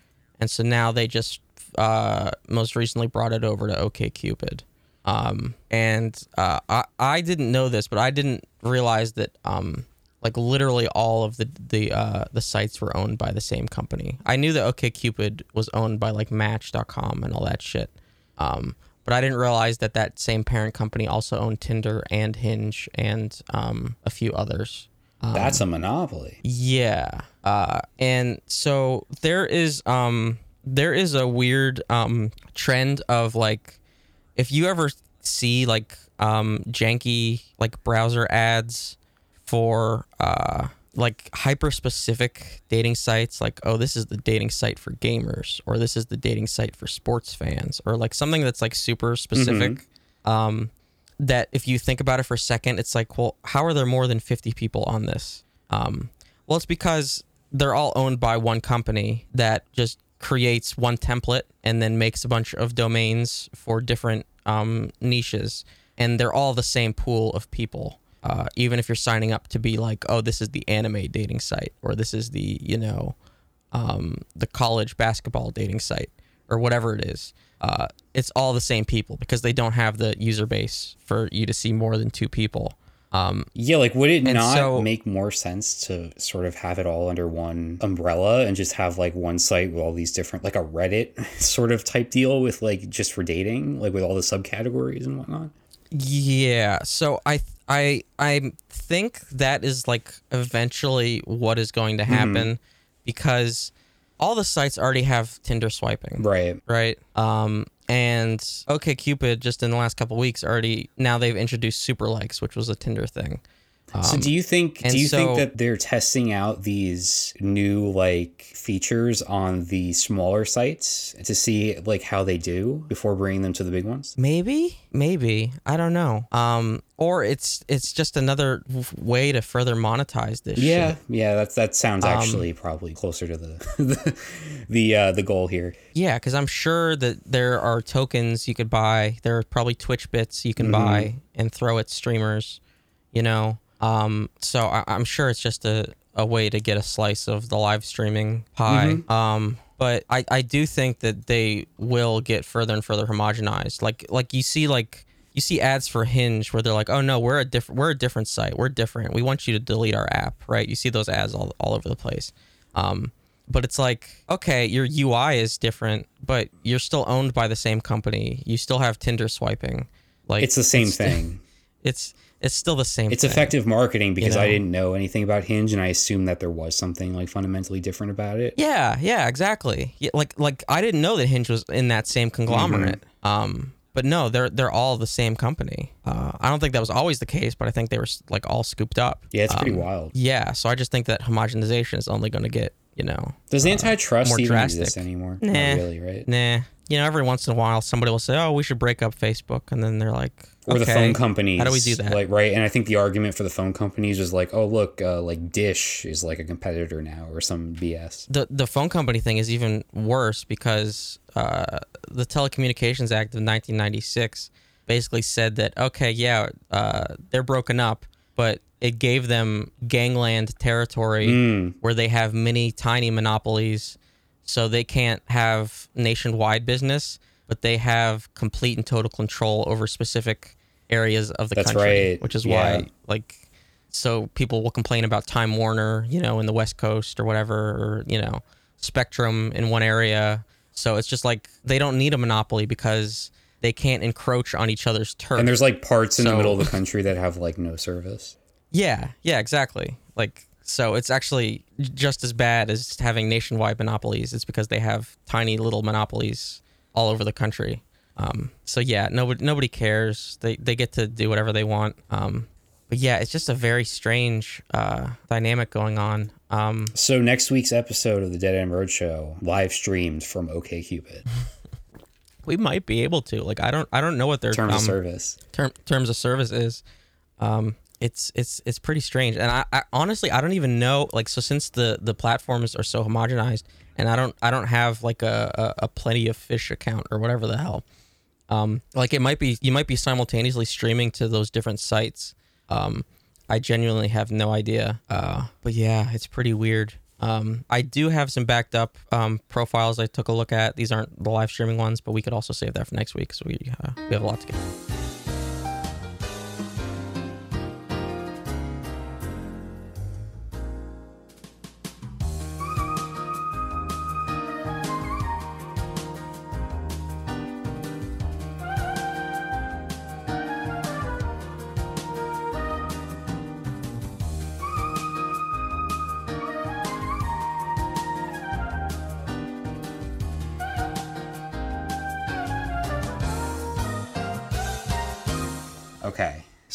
and so now they just uh, most recently brought it over to OKCupid. Um, and uh, I I didn't know this, but I didn't realize that um, like literally all of the the uh, the sites were owned by the same company. I knew that OKCupid was owned by like Match.com and all that shit. Um, but I didn't realize that that same parent company also owned Tinder and Hinge and um, a few others. That's a monopoly. Yeah. Uh, and so there is um there is a weird um trend of like if you ever see like um janky like browser ads for uh like hyper specific dating sites like oh this is the dating site for gamers or this is the dating site for sports fans or like something that's like super specific um that if you think about it for a second, it's like, well, how are there more than 50 people on this? Um, well, it's because they're all owned by one company that just creates one template and then makes a bunch of domains for different um, niches. And they're all the same pool of people. Uh, even if you're signing up to be like, oh, this is the anime dating site, or this is the, you know, um, the college basketball dating site or whatever it is. Uh, it's all the same people because they don't have the user base for you to see more than two people. Um, Yeah, like would it not so- make more sense to sort of have it all under one umbrella and just have like one site with all these different like a Reddit [LAUGHS] sort of type deal with like just for dating, like with all the subcategories and whatnot? yeah, so I I I think that is like eventually what is going to happen because all the sites already have Tinder swiping. Right. right? Um, and OkCupid just in the last couple weeks already now they've introduced super likes, which was a Tinder thing. So do you think do you so- think that they're testing out these new like features on the smaller sites to see like how they do before bringing them to the big ones? Maybe, maybe I don't know. Um, or it's it's just another way to further monetize this. Yeah, shit. yeah, that's that sounds Um, actually probably closer to the the [LAUGHS] the, uh, the goal here. yeah, because I'm sure that there are tokens you could buy. There are probably Twitch bits you can buy and throw at streamers. You know, um, so I, I'm sure it's just a a way to get a slice of the live streaming pie. Um, but I, I do think that they will get further and further homogenized. Like like you see like you see ads for Hinge where they're like, oh no, we're a different we're a different site. We're different. We want you to delete our app, right? You see those ads all, all over the place. Um, but it's like, okay, your UI is different, but you're still owned by the same company. You still have Tinder swiping. Like It's the same thing. [LAUGHS] It's it's still the same. It's thing. effective marketing because I know? didn't know anything about Hinge and I assumed that there was something like fundamentally different about it. Yeah, yeah, exactly. Yeah, like like I didn't know that Hinge was in that same conglomerate. Mm-hmm. Um, but no, they're they're all the same company. Uh, I don't think that was always the case, but I think they were like all scooped up. Yeah, it's pretty Um, wild. Yeah, so I just think that homogenization is only going to get you know Does antitrust more even drastic. exist anymore? Nah. Not really, right? nah. You know, every once in a while, somebody will say, "Oh, we should break up Facebook," and then they're like, Or the phone companies. How do we do that?" Like, right? And I think the argument for the phone companies is like, oh, look, uh, like Dish is like a competitor now or some BS. the the phone company thing is even worse because uh, the Telecommunications Act of 1996 basically said that okay, yeah, uh, they're broken up, but it gave them gangland territory Mm. where they have many tiny monopolies, so they can't have nationwide business, but they have complete and total control over specific areas of the That's country, right, which is yeah. why like so people will complain about Time Warner, you know, in the West Coast or whatever, or you know, Spectrum in one area. So it's just like they don't need a monopoly because they can't encroach on each other's turf. And there's like parts in the middle of the [LAUGHS] country that have like no service. yeah, yeah, exactly. Like so, it's actually just as bad as having nationwide monopolies. It's because they have tiny little monopolies all over the country. Um, so yeah, nobody nobody cares. They they get to do whatever they want. Um, but yeah, it's just a very strange uh, dynamic going on. Um, So next week's episode of the DeadEndRoad Show live streamed from OKCupid. [LAUGHS] we might be able to like I don't I don't know what their Terms um, of service. term, terms of service is. Um, it's it's it's pretty strange, and I, I honestly I don't even know like so since the the platforms are so homogenized, and I don't I don't have like a a, a plenty of fish account or whatever the hell. Um, like it might be you might be simultaneously streaming to those different sites. Um, I genuinely have no idea. Uh, but yeah, it's pretty weird. Um, I do have some backed up um, profiles I took a look at. These aren't the live streaming ones, but we could also save that for next week because we uh, we have a lot to get.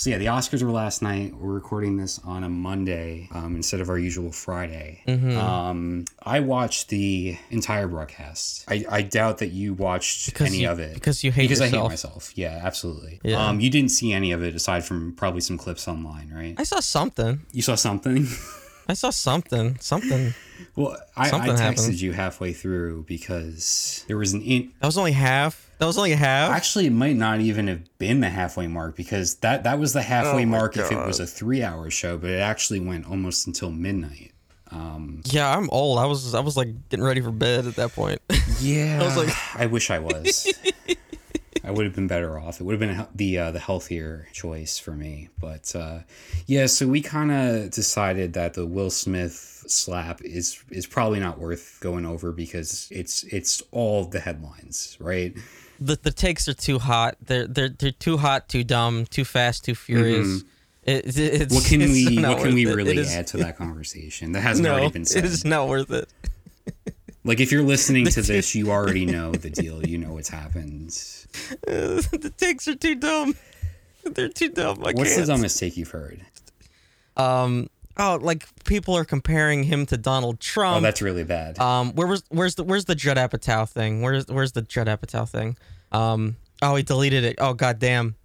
So yeah, the Oscars were last night. We're recording this on a Monday um, instead of our usual Friday. Mm-hmm. Um, I watched the entire broadcast. I, I doubt that you watched Because any you- of it because you hate because I hate yourself. myself. Yeah, absolutely. Yeah. Um, you didn't see any of it aside from probably some clips online, right? I saw something. You saw something. [LAUGHS] I saw something. Something. well, I, I texted happened. you halfway through because there was an in- That was only half. That was only half. Actually, it might not even have been the halfway mark because that that was the halfway Oh my mark if it was a three-hour show, but it actually went almost until midnight. Um, yeah, I'm old. I was I was like getting ready for bed at that point. [LAUGHS] Yeah, I was like- I wish I was. [LAUGHS] I would have been better off. It would have been the uh, the healthier choice for me. But uh, yeah, so we kind of decided that the Will Smith slap is is probably not worth going over because it's it's all the headlines, right? the the takes are too hot. They're they're they're too hot, too dumb, too fast, too furious. [LAUGHS] It, it- it's, Mm-hmm. What can we what can we really is- add to that conversation that hasn't No, already been said? it is not worth it. Like if you're listening [LAUGHS] to this, you already know the [LAUGHS] deal. You know what's happened. [LAUGHS] the takes are too dumb. [LAUGHS] They're too dumb. I What's the can't. dumbest take you've heard? Um. Oh, like people are comparing him to Donald Trump. Oh, that's really bad. Um, where was where's the where's the Judd Apatow thing? Where's where's the Judd Apatow thing? Um, oh, he deleted it. Oh, goddamn.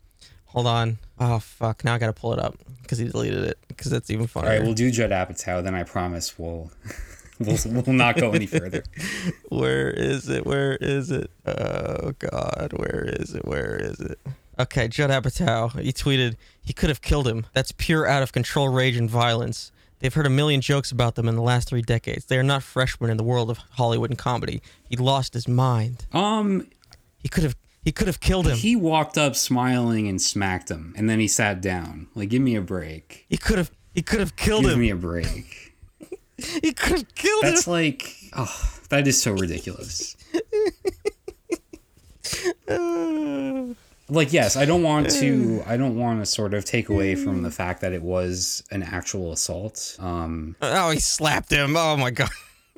Hold on. Oh fuck. Now I gotta pull it up because he deleted it because that's even All funnier. right, we'll do Judd Apatow. Then I promise we'll [LAUGHS] we'll we'll not go any further. [LAUGHS] Where is it? Where is it? Oh God, where is it? Where is it? Okay, Judd Apatow. He tweeted, "He could have killed him. That's pure out of control rage and violence. They've heard a million jokes about them in the last three decades. They are not freshmen in the world of Hollywood and comedy. He lost his mind. Um, He could have he could have killed him. He, walked up smiling and smacked him, and then he sat down. Like, give me a break. He could have he could have killed Give him. Give me a break. [LAUGHS] He could have killed him. That's like, oh, that is so ridiculous. [LAUGHS] like yes i don't want to [SIGHS] i don't want to sort of take away from the fact that it was an actual assault um Oh, he slapped him. Oh my god.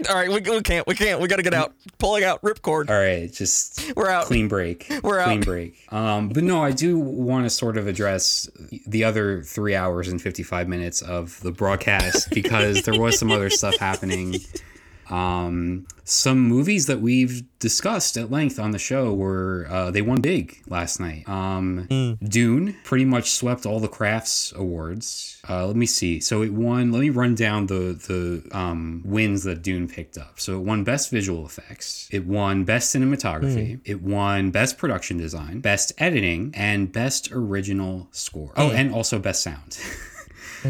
All right, we, we can't. We can't. We got to get out. Pulling out ripcord. all right just We're out. clean break We're out. clean break um but no i do want to sort of address the other three hours and 55 minutes of the broadcast because there was some other stuff happening [LAUGHS] um some movies that we've discussed at length on the show were uh, they won big last night. Um dune pretty much swept all the crafts awards. Uh, let me see. So it won let me run down the the um, wins that dune picked up. So it won best visual effects. It won best cinematography. It won best production design best editing and best original score. Oh and also best sound [LAUGHS]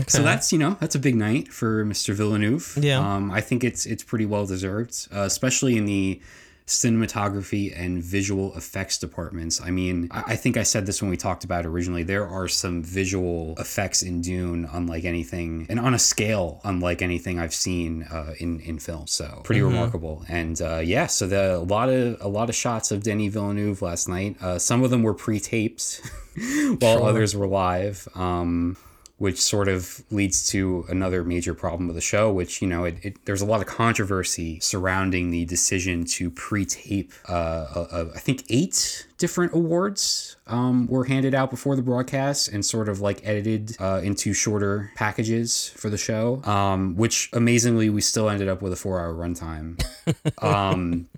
So that's you know that's a big night for Mr. Villeneuve. Yeah. Um, I think it's it's pretty well deserved, uh, especially in the cinematography and visual effects departments. I mean, I, I think I said this when we talked about it originally. There are some visual effects in Dune unlike anything, and on a scale unlike anything I've seen uh, in in film. So pretty remarkable. And uh, yeah, so the a lot of a lot of shots of Denis Villeneuve last night. Uh, some of them were pre-taped, [LAUGHS] while others were live. Um, which sort of leads to another major problem of the show, which, you know, it, it, there's a lot of controversy surrounding the decision to pre tape, uh, I think, eight different awards um, were handed out before the broadcast and sort of like edited uh, into shorter packages for the show, um, which amazingly, we still ended up with a four hour runtime. [LAUGHS] um,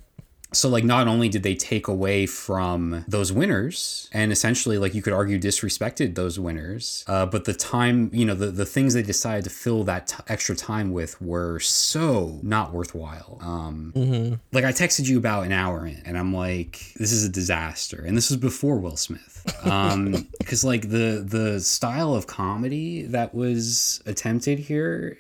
so like not only did they take away from those winners and essentially like you could argue disrespected those winners uh, but the time you know the, the things they decided to fill that t- extra time with were so not worthwhile. Um, like i texted you about an hour in and i'm like this is a disaster. And this was before will smith um because like the the style of comedy that was attempted here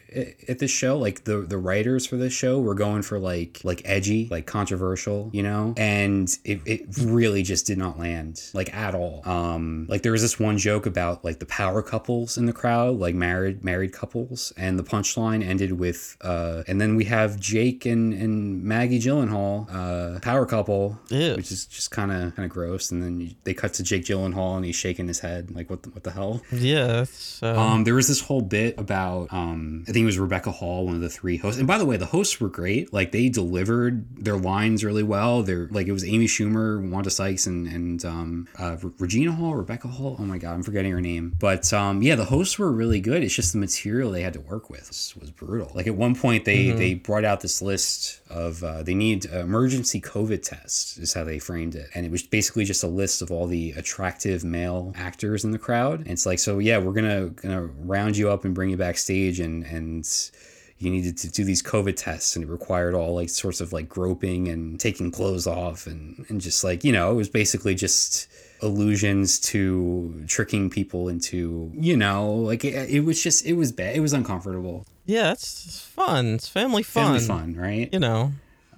at, this show like the the writers for this show were going for like like edgy like controversial you know and it, it really just did not land like at all um like there was this one joke about like the power couples in the crowd like married married couples and the punchline ended with uh and then we have jake and and maggie gyllenhaal uh power couple Ew. which is just kind of kind of gross and then they cut to jake gyllenhaal and he's shaking his head like what the, what the hell Yeah. That's, uh, um, there was this whole bit about um, I think it was Rebecca Hall, one of the three hosts. And by the way, the hosts were great. Like they delivered their lines really well. They're like it was Amy Schumer, Wanda Sykes, and and um, uh, Re- Regina Hall, Rebecca Hall. Oh my god, I'm forgetting her name. But um, yeah, the hosts were really good. It's just the material they had to work with was, was brutal. Like at one point, they they brought out this list of uh, they need emergency COVID tests is how they framed it, and it was basically just a list of all the attractive male actors in the crowd. And it's like, so yeah, we're gonna gonna round you up and bring you backstage, and and you needed to do these COVID tests, and it required all like sorts of like groping and taking clothes off, and and just like you know, it was basically just allusions to tricking people into you know like it, it was just it was bad it was uncomfortable yeah, it's, it's fun. It's family fun. family fun right You know.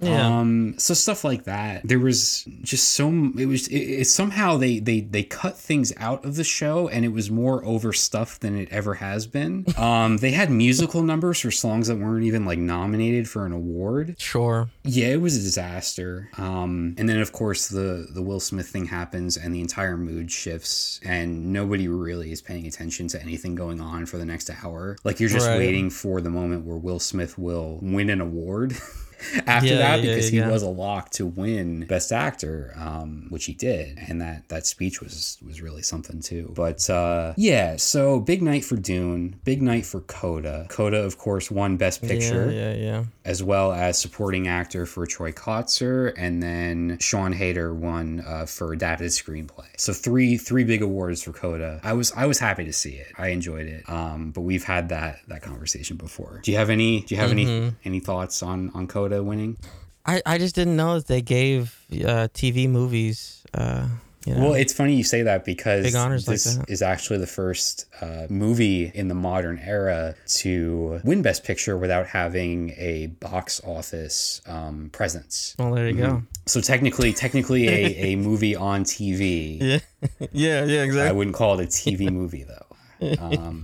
Yeah. um so stuff like that there was just so it was it, it somehow they they they cut things out of the show and it was more overstuffed than it ever has been [LAUGHS] um they had musical numbers for songs that weren't even like nominated for an award sure. yeah it was a disaster um and then of course the the will smith thing happens and the entire mood shifts and nobody really is paying attention to anything going on for the next hour like you're just Right. waiting for the moment where will smith will win an award [LAUGHS] [LAUGHS] after Yeah, that yeah, because yeah. he was a lock to win best actor um which he did and that that speech was was really something too but uh yeah so big night for dune big night for coda coda of course won best picture Yeah, yeah, yeah. as well as supporting actor for Troy Kotsur, and then Siân Heder won uh, for adapted screenplay. So three three big awards for Coda. I was I was happy to see it. I enjoyed it. Um, but we've had that that conversation before. Do you have any Do you have any any thoughts on on Coda winning? I, I just didn't know that they gave uh, TV movies uh, You know? Well, it's funny you say that because Big honors like this that. is actually the first uh, movie in the modern era to win Best Picture without having a box office um, presence. well, there you go. So technically, technically, a, a [LAUGHS] movie on TV. [LAUGHS] Yeah, yeah, yeah, exactly. I wouldn't call it a TV movie though. [LAUGHS] Um,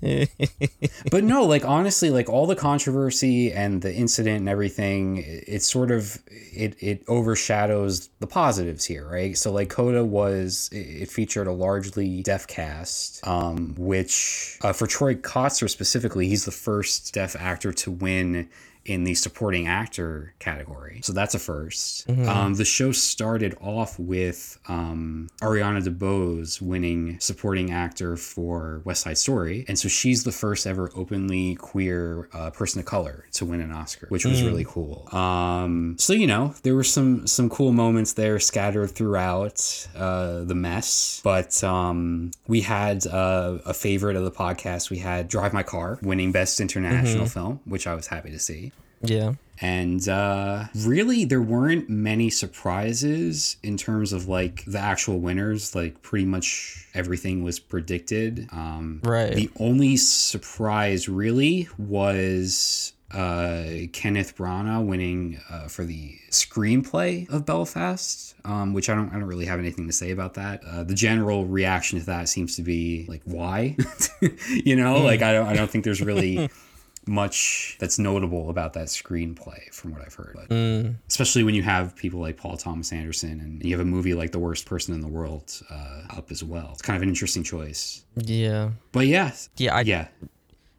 [LAUGHS] but no, like honestly, like all the controversy and the incident and everything, it, it sort of it it overshadows the positives here, right? So like Coda was it, it featured a largely deaf cast, um, which uh, for Troy Kotsur specifically, he's the first deaf actor to win in the supporting actor category. So that's a 1st Um, the show started off with um, Ariana DeBose winning supporting actor for West Side Story. And so she's the first ever openly queer uh, person of color to win an Oscar, which was really cool. Um, so, you know, there were some, some cool moments there scattered throughout uh, the mess. But um, we had uh, a favorite of the podcast. We had Drive My Car winning Best International Film, which I was happy to see. Yeah. And uh, really, there weren't many surprises in terms of like the actual winners. Like, pretty much everything was predicted. Um, Right. The only surprise really was uh, Kenneth Branagh winning uh, for the screenplay of Belfast, um, which I don't, I don't really have anything to say about that. Uh, the general reaction to that seems to be like, why? [LAUGHS] you know, like I don't, I don't think there's really [LAUGHS] much that's notable about that screenplay from what I've heard. But especially when you have people like Paul Thomas Anderson and you have a movie like The Worst Person in the World uh, up as well. It's kind of an interesting choice. Yeah. But yeah, Yeah. I, yeah.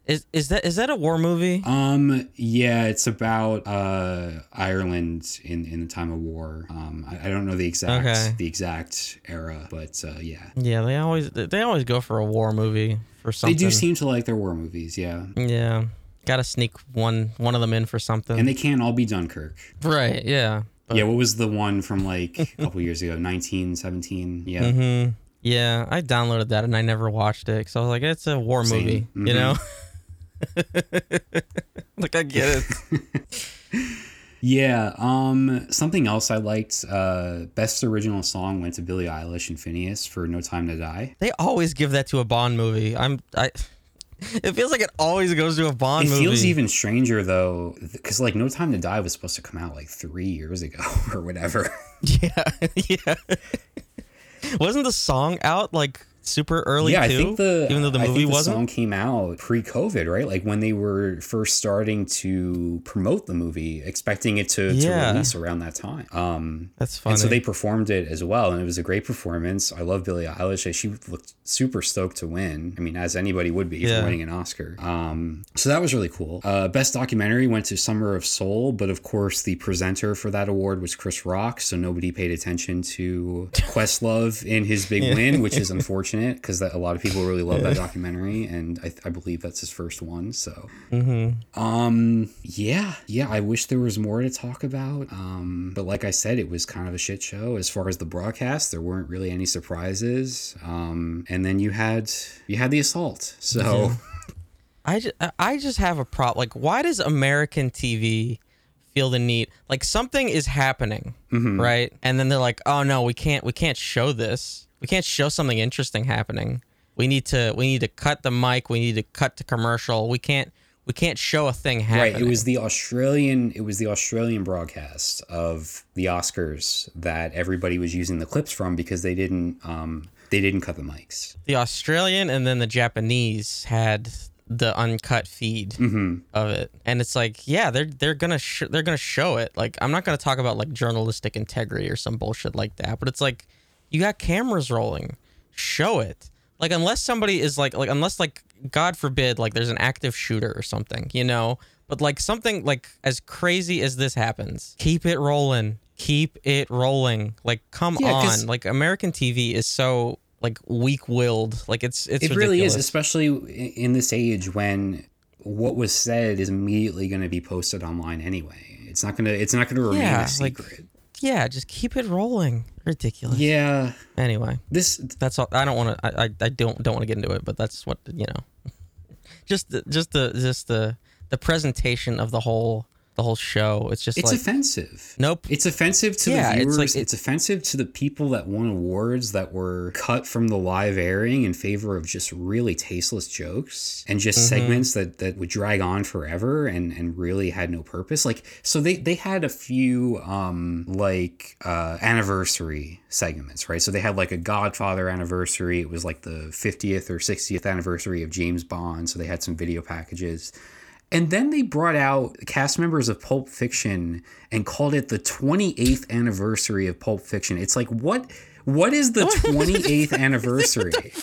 Is is that is that a war movie? Um, yeah, it's about uh Ireland in in the time of war. Um, I, I don't know the exact Okay. the exact era, but uh, yeah, Yeah, they always they always go for a war movie for something. they do seem to like their war movies. Yeah, Yeah. Got to sneak one one of them in for something. and they can't all be Dunkirk. right. Yeah. But, Yeah, what was the one from like a couple years ago? [LAUGHS] 1917. Yeah. hmm Yeah, I downloaded that and I never watched it because I was like, it's a war Same. movie, Mhm. you know. [LAUGHS] like I get it. [LAUGHS] Yeah. Um. Something else I liked. Uh. Best original song went to Billie Eilish and Finneas for "No Time to Die." They always give that to a Bond movie. I'm I. [LAUGHS] It feels like it always goes to a Bond It movie. feels even stranger though, because like "No Time to Die" was supposed to come out like three years ago [LAUGHS] or whatever. [LAUGHS] Yeah, yeah. Wasn't the song out like super early yeah, too? I think the even though the I movie think the wasn't. song came out pre-COVID, right? Like when they were first starting to promote the movie, expecting it to, Yeah. to release around that time. Um. That's funny. And so they performed it as well, and it was a great performance. I love Billie Eilish. She looked super stoked to win. I mean, as anybody would be Yeah. for winning an Oscar. Um, so that was really cool. Uh, Best documentary went to Summer of Soul, but of course the presenter for that award was Chris Rock, so nobody paid attention to [LAUGHS] Questlove in his big win, which is unfortunate because a lot of people really love that [LAUGHS] documentary, and I, I believe that's his first one. So Mm-hmm. um, yeah, yeah, I wish there was more to talk about. Um, but like I said, it was kind of a shit show as far as the broadcast. There weren't really any surprises. Um, and then you had you had the assault. So I just, I just have a problem. Like, why does American TV feel the need? Like, something is happening, Mm-hmm. right? And then they're like, "Oh no, we can't. We can't show this. We can't show something interesting happening. We need to. We need to cut the mic. We need to cut the commercial. We can't. We can't show a thing happening. right, it was the Australian it was the Australian broadcast of the Oscars that everybody was using the clips from because they didn't um they didn't cut the mics. the Australian and then the Japanese had the uncut feed Mm-hmm. of it, and it's like, yeah, they're they're gonna sh- they're gonna show it. Like, I'm not gonna talk about like journalistic integrity or some bullshit like that, but it's like, you got cameras rolling, show it. Like, unless somebody is like like unless like God forbid like there's an active shooter or something, you know. But like something like as crazy as this happens, keep it rolling. Keep it rolling. Like, come Yeah, on. Like American TV is so like weak-willed. Like it's it's it really is especially in this age when what was said is immediately going to be posted online anyway it's not going to it's not going to remain Yeah, a like- secret Yeah, just keep it rolling. Ridiculous. yeah Anyway, this that's all. I don't want to. I, I I don't don't want to get into it, but that's what you know. [LAUGHS] Just the just the just the the presentation of the whole the whole show. It's just It's like offensive. nope. It's offensive to Yeah, the it's viewers. like- It's, offensive to the people that won awards that were cut from the live airing in favor of just really tasteless jokes and just Mm-hmm. segments that, that would drag on forever and, and really had no purpose. Like so they, they had a few um like uh anniversary segments, right? So they had like a Godfather anniversary. It was like the 50th or 60th anniversary of James Bond. So they had some video packages. And then they brought out cast members of Pulp Fiction and called it the 28th anniversary of Pulp Fiction. It's like what what is the [LAUGHS] 28th anniversary? [LAUGHS]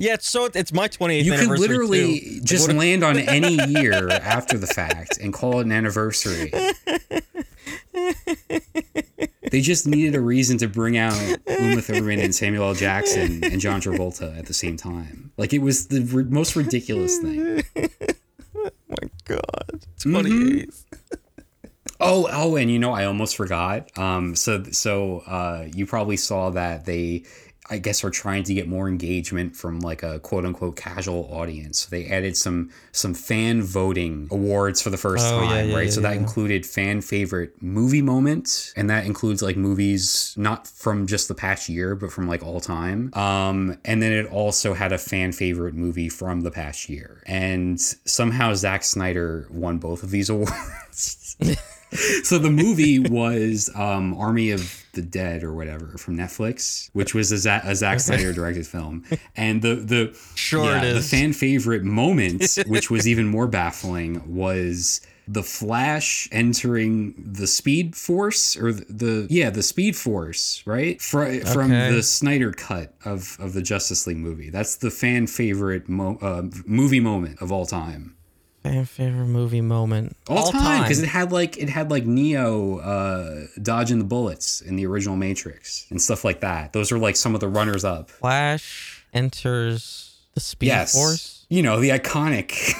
yeah, it's so it's my 28th You could literally too. just land on [LAUGHS] any year after the fact and call it an anniversary. They just needed a reason to bring out Uma Thurman and Samuel L. Jackson and John Travolta at the same time. Like it was the r- most ridiculous thing. My god. Mm-hmm. [LAUGHS] Oh, oh, and you know, I almost forgot. Um, so, so uh, you probably saw that they, I guess, are trying to get more engagement from like a quote unquote casual audience. So they added some some fan voting awards for the first Oh, time, yeah, right? yeah, so that included fan favorite movie moments, and that includes like movies not from just the past year, but from like all time. Um, and then it also had a fan favorite movie from the past year, and somehow Zack Snyder won both of these [LAUGHS] awards. [LAUGHS] so the movie was um, Army of the Dead or whatever from Netflix, which was a, Za- a Zack Snyder directed film, and the the Sure it the fan favorite moment, [LAUGHS] which was even more baffling, was the Flash entering the Speed Force or the, the yeah the Speed Force right? Fr- from the Snyder cut of of the Justice League movie. That's the fan favorite mo- uh, movie moment of all time favorite movie moment. all, time because it had like it had like Neo uh, dodging the bullets in the original Matrix and stuff like that. Those are like some of the runners up. Flash enters the Speed yes, Force. you know the iconic, [LAUGHS]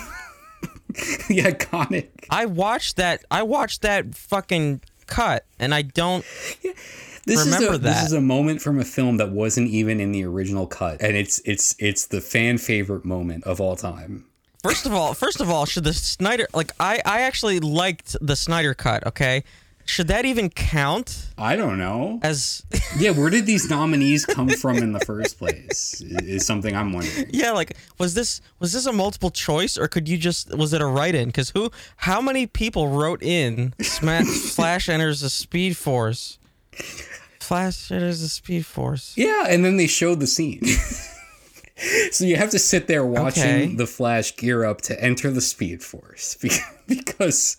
the iconic. I watched that. I watched that fucking cut, and I don't. This Remember is a, This that. is a moment from a film that wasn't even in the original cut, and it's it's it's the fan favorite moment of all time. First of all, first of all, should the Snyder like I I actually liked the Snyder cut. Okay, should that even count I don't know. as? [LAUGHS] Yeah, where did these nominees come from in the first place? Is, something I'm wondering. yeah, like was this was this a multiple choice or could you just was it a write in? Because who how many people wrote in Sma- [LAUGHS] Flash enters the Speed Force? Flash enters the Speed Force. Yeah, and then they showed the scene. [LAUGHS] [LAUGHS] so you have to sit there watching Okay. the Flash gear up to enter the Speed Force [LAUGHS] because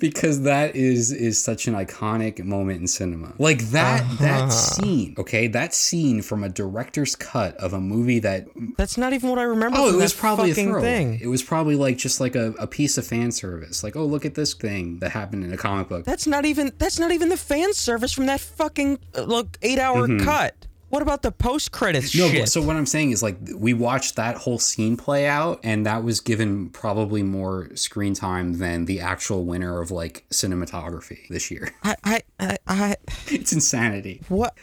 because that is is such an iconic moment in cinema. Like that that scene, okay, that scene from a director's cut of a movie that That's not even what I remember. oh, it was probably a throwaway. thing. It was probably like just like a, a piece of fan service. Like, oh, look at this thing that happened in a comic book. That's not even that's not even the fan service from that fucking uh, look eight hour cut. What about the post credits. No, shit? so what I'm saying is like we watched that whole scene play out, and that was given probably more screen time than the actual winner of like cinematography this year. I, I, I, I, [LAUGHS] it's insanity. what?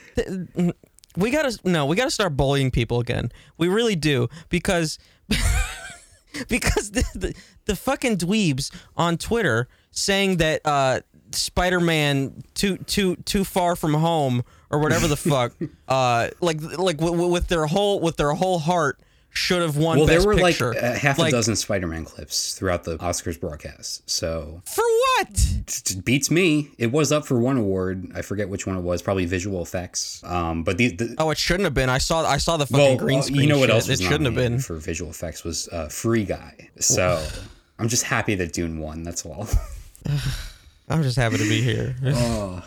We gotta no, we gotta start bullying people again. We really do because [LAUGHS] because the, the the fucking dweebs on Twitter saying that uh, Spider-Man too too too far from home or whatever the fuck, [LAUGHS] uh, like like w- w- with their whole with their whole heart should have won. Well, there were Picture. like half Like, a dozen Spider-Man clips throughout the Oscars broadcast, so For what? beats me. It was up for one award. I forget which one it was. Probably visual effects. Um, but the, the Oh, it shouldn't have been. I saw I saw the fucking well, green uh, screen. you know what shit. else It shouldn't have been. for visual effects was uh, Free Guy. So I'm just happy that Dune won. That's all. [LAUGHS] I'm just happy to be here. [LAUGHS] oh.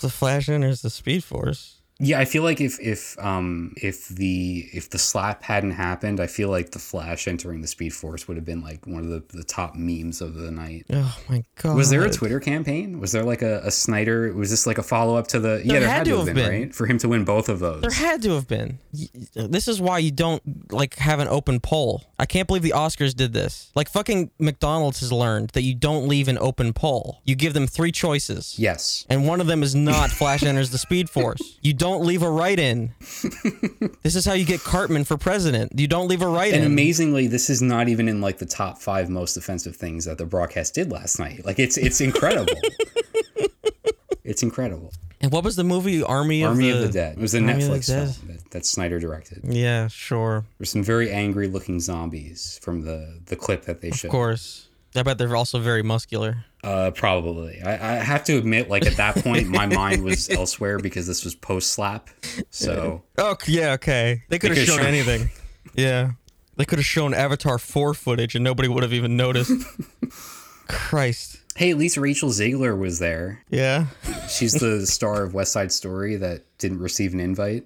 The Flash enters the Speed Force. Yeah, I feel like if if um if the if the slap hadn't happened, I feel like the Flash entering the Speed Force would have been like one of the, the top memes of the night. Oh my god. Was there a Twitter campaign? Was there like a, a Snyder? Was this like a follow up to the? yeah, there had, to have been, right for him to win both of those. There had to have been. This is why you don't like have an open poll. I can't believe the Oscars did this. Like fucking McDonald's has learned that you don't leave an open poll. You give them three choices. yes. And one of them is not Flash enters the Speed Force. You don't don't leave a write-in. [LAUGHS] this is how you get Cartman for president. You don't leave a And write-in. And amazingly, this is not even in like the top five most offensive things that the broadcast did last night. Like it's it's [LAUGHS] incredible. it's incredible. and what was the movie Army, Army of, of the, the Dead. It was a Army the Netflix film that, that Snyder directed. Yeah, sure. There's some very angry looking zombies from the the clip that they showed. Of course. I bet they're also very muscular. Uh, probably. I, I have to admit, like at that point, my mind was [LAUGHS] elsewhere because this was post slap. So Oh yeah, okay. They could have shown shown- anything. Yeah, they could have shown Avatar four footage and nobody would have even noticed. [LAUGHS] Christ. hey, at least Rachel Zegler was there. Yeah. She's the [LAUGHS] star of West Side Story that didn't receive an invite.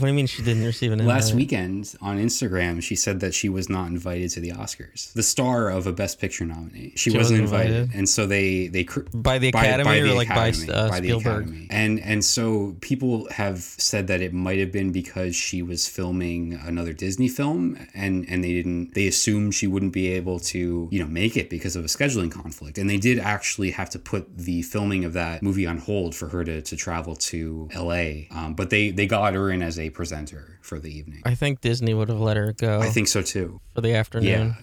What do you mean she didn't receive an Last weekend on Instagram, she said that she was not invited to the Oscars. The star of a Best Picture nominee, she, wasn't, wasn't invited. invited? and so they they cr- by the Academy or like by, uh, Spielberg? And and so people have said that it might have been because she was filming another Disney film, and and they didn't. They assumed she wouldn't be able to you know make it because of a scheduling conflict, and they did actually have to put the filming of that movie on hold for her to to travel to L.A. Um, but they they got her in as a presenter for the evening. I think Disney would have let her go I think so too. for the afternoon.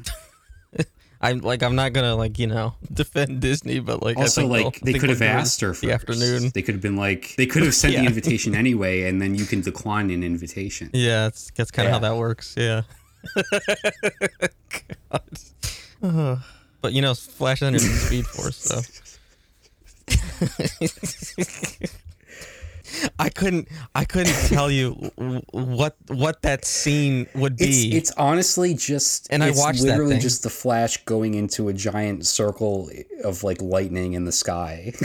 Yeah. [LAUGHS] I'm like I'm not gonna like you know [LAUGHS] defend Disney, but like I Also, think like they could have asked her for the afternoon. They could have been like they could have sent [LAUGHS] Yeah. the invitation anyway, and then you can decline an invitation. Yeah, that's that's kind of Yeah. how that works. Yeah. God. [SIGHS] But you know, Flash is Speed Force, so. [LAUGHS] I couldn't. I couldn't tell you [LAUGHS] what what that scene would be. it's honestly just And I watched literally just the Flash going into a giant circle of like lightning in the sky. [LAUGHS]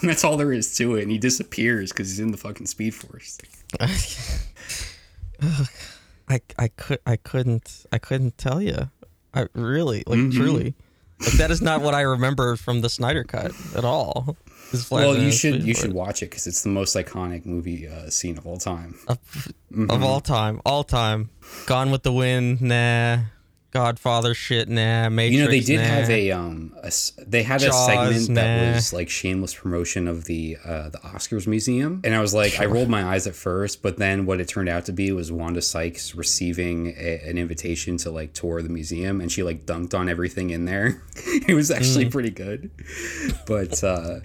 and that's all there is to it. And he disappears because he's in the fucking Speed Force. I I could I couldn't I couldn't tell you. I really like Mm-hmm. truly. Like that is not what I remember from the Snyder cut at all. Well, you should you should watch it because it's the most iconic movie uh, scene of all time. of all time, all time. Gone with the Wind, nah. Godfather shit, nah. Matrix, You know, they did nah. have a um, a they had a Jaws, segment that was like shameless promotion of the uh, the Oscars museum, and I was like, I rolled my eyes at first, but then what it turned out to be was Wanda Sykes receiving a, an invitation to like tour the museum, and she like dunked on everything in there. [LAUGHS] it was Mm. actually pretty good, but uh,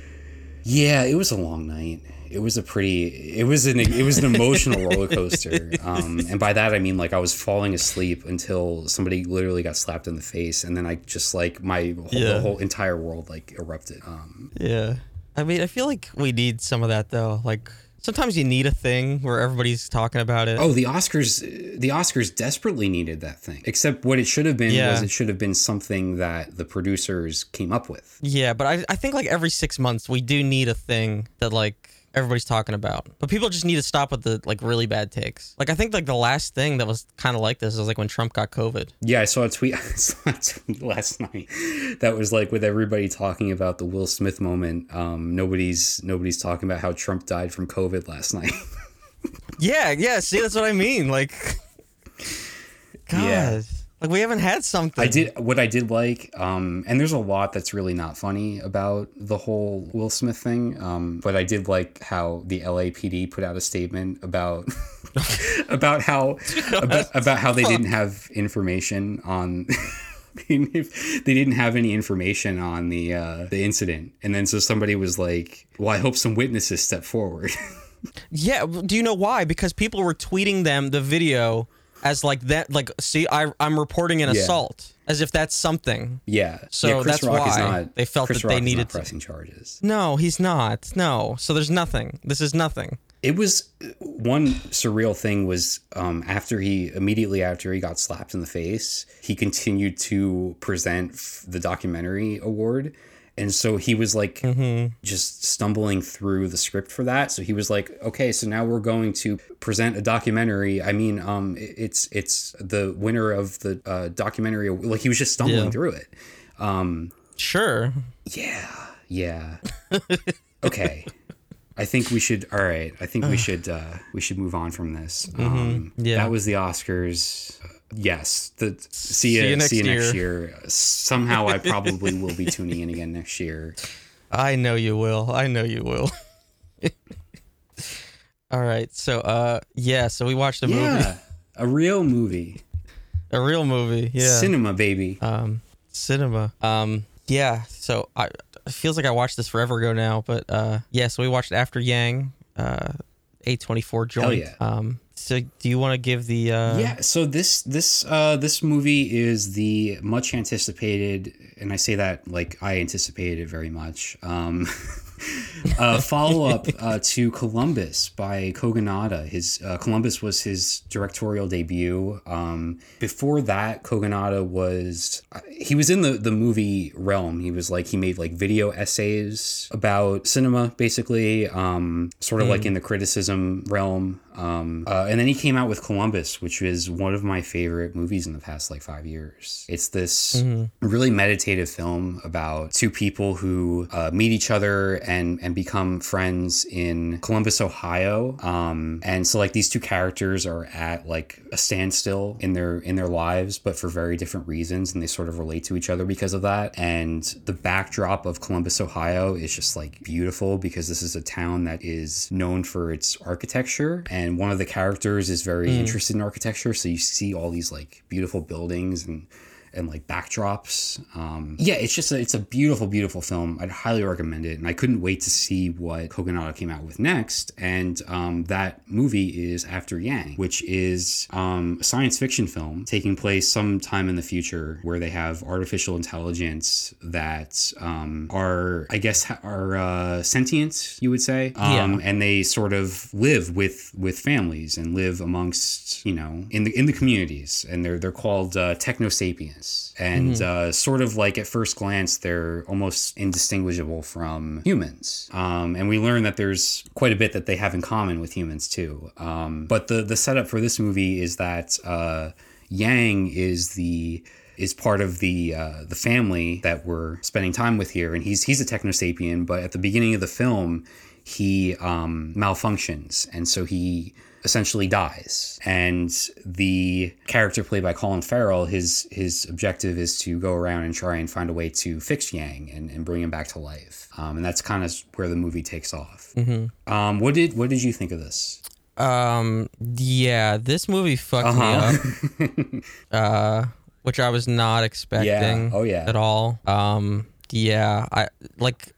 yeah, it was a long night. It was a pretty. It was an. It was an emotional roller [LAUGHS] coaster, um, and by that I mean like I was falling asleep until somebody literally got slapped in the face, and then I just like my whole, Yeah. the whole entire world like erupted. Um, Yeah. I mean, I feel like we need some of that though. Like sometimes you need a thing where everybody's talking about it. oh, the Oscars! The Oscars desperately needed that thing. Except what it should have been Yeah. was it should have been something that the producers came up with. Yeah, but I, I think like every six months we do need a thing that like everybody's talking about. But people just need to stop with the like really bad takes. Like I think like the last thing that was kind of like this was like when Trump got COVID. Yeah, I saw a tweet, [LAUGHS] saw a tweet last night that was like with everybody talking about the Will Smith moment. Um, nobody's nobody's talking about how Trump died from COVID last night. [LAUGHS] Yeah, yeah. See, that's what I mean. Like, God, [LAUGHS] Yeah. Like we haven't had something. I did what I did like, um, and there's a lot that's really not funny about the whole Will Smith thing. Um, but I did like how the LAPD put out a statement about [LAUGHS] about how [LAUGHS] about, about how they didn't have information on. [LAUGHS] if they didn't have any information on the uh, the incident, and then so somebody was like, "Well, I hope some witnesses step forward." Yeah. Do you know why? Because people were tweeting them the video as like that. Like, see, I I'm reporting an Yeah. assault as if that's something. yeah, So yeah, that's Rock why not, they felt Chris that they Rock is needed not to- pressing charges. No, he's not. No. So there's nothing. This is nothing. it was one surreal thing was um, after he immediately after he got slapped in the face he continued to present f- the documentary award and so he was like just stumbling through the script for that so he was like okay so now we're going to present a documentary i mean um it's it's the winner of the uh, documentary like he was just stumbling Yeah. through it Sure. yeah yeah [LAUGHS] okay I think we should. All right. I think we [SIGHS] should. Uh, we should move on from this. Um, Mm-hmm. Yeah. That was the Oscars. Yes. The see you. See you next see you next year. year. Somehow, I [LAUGHS] probably will be tuning in again next year. I know you will. I know you will. [LAUGHS] All right. So, uh, yeah. So we watched a movie, Yeah, a real movie, [LAUGHS] a real movie. Yeah. cinema, baby. um, cinema. Um, yeah. So I it feels like I watched this forever ago now, but uh, yeah. So we watched After Yang, uh, A twenty four joint. yeah. Um, so do you want to give the uh, yeah so this this uh this movie is the much anticipated and i say that like i anticipated it very much um [LAUGHS] uh follow-up uh, to columbus by kogonada his uh, columbus was his directorial debut um before that kogonada was uh, he was in the the movie realm. He was like he made like video essays about cinema basically um sort of like in the criticism realm um, uh, and then he came out with Columbus, which is one of my favorite movies in the past like five years. It's this really meditative film about two people who uh, meet each other and and become friends in Columbus, Ohio. Um, and so like these two characters are at like a standstill in their in their lives, but for very different reasons, and they sort of relate to each other because of that. And the backdrop of Columbus, Ohio, is just like beautiful because this is a town that is known for its architecture and one of the characters is very interested in architecture so you see all these like beautiful buildings and and like backdrops. Um yeah it's just a, it's a beautiful beautiful film. I'd highly recommend it and i couldn't wait to see what kogonada came out with next. And um that movie is after yang which is um a science fiction film taking place sometime in the future where they have artificial intelligence that um are i guess are uh sentient you would say. Um Yeah. and they sort of live with with families and live amongst you know in the in the communities and they're they're called uh, techno sapiens and uh, sort of like at first glance they're almost indistinguishable from humans. Um, and we learn that there's quite a bit that they have in common with humans too. Um, but the the setup for this movie is that uh, Yang is the is part of the uh, the family that we're spending time with here, and he's he's a techno sapien. But at the beginning of the film, he um, malfunctions, and so he essentially dies. And the character played by Colin Farrell, his his objective is to go around and try and find a way to fix Yang and, and bring him back to life. Um, and that's kind of where the movie takes off. Um, what did what did you think of this? Um, yeah, this movie fucked Uh-huh. me up. [LAUGHS] uh, which I was not expecting. Oh, yeah. At all. Um, yeah, I like.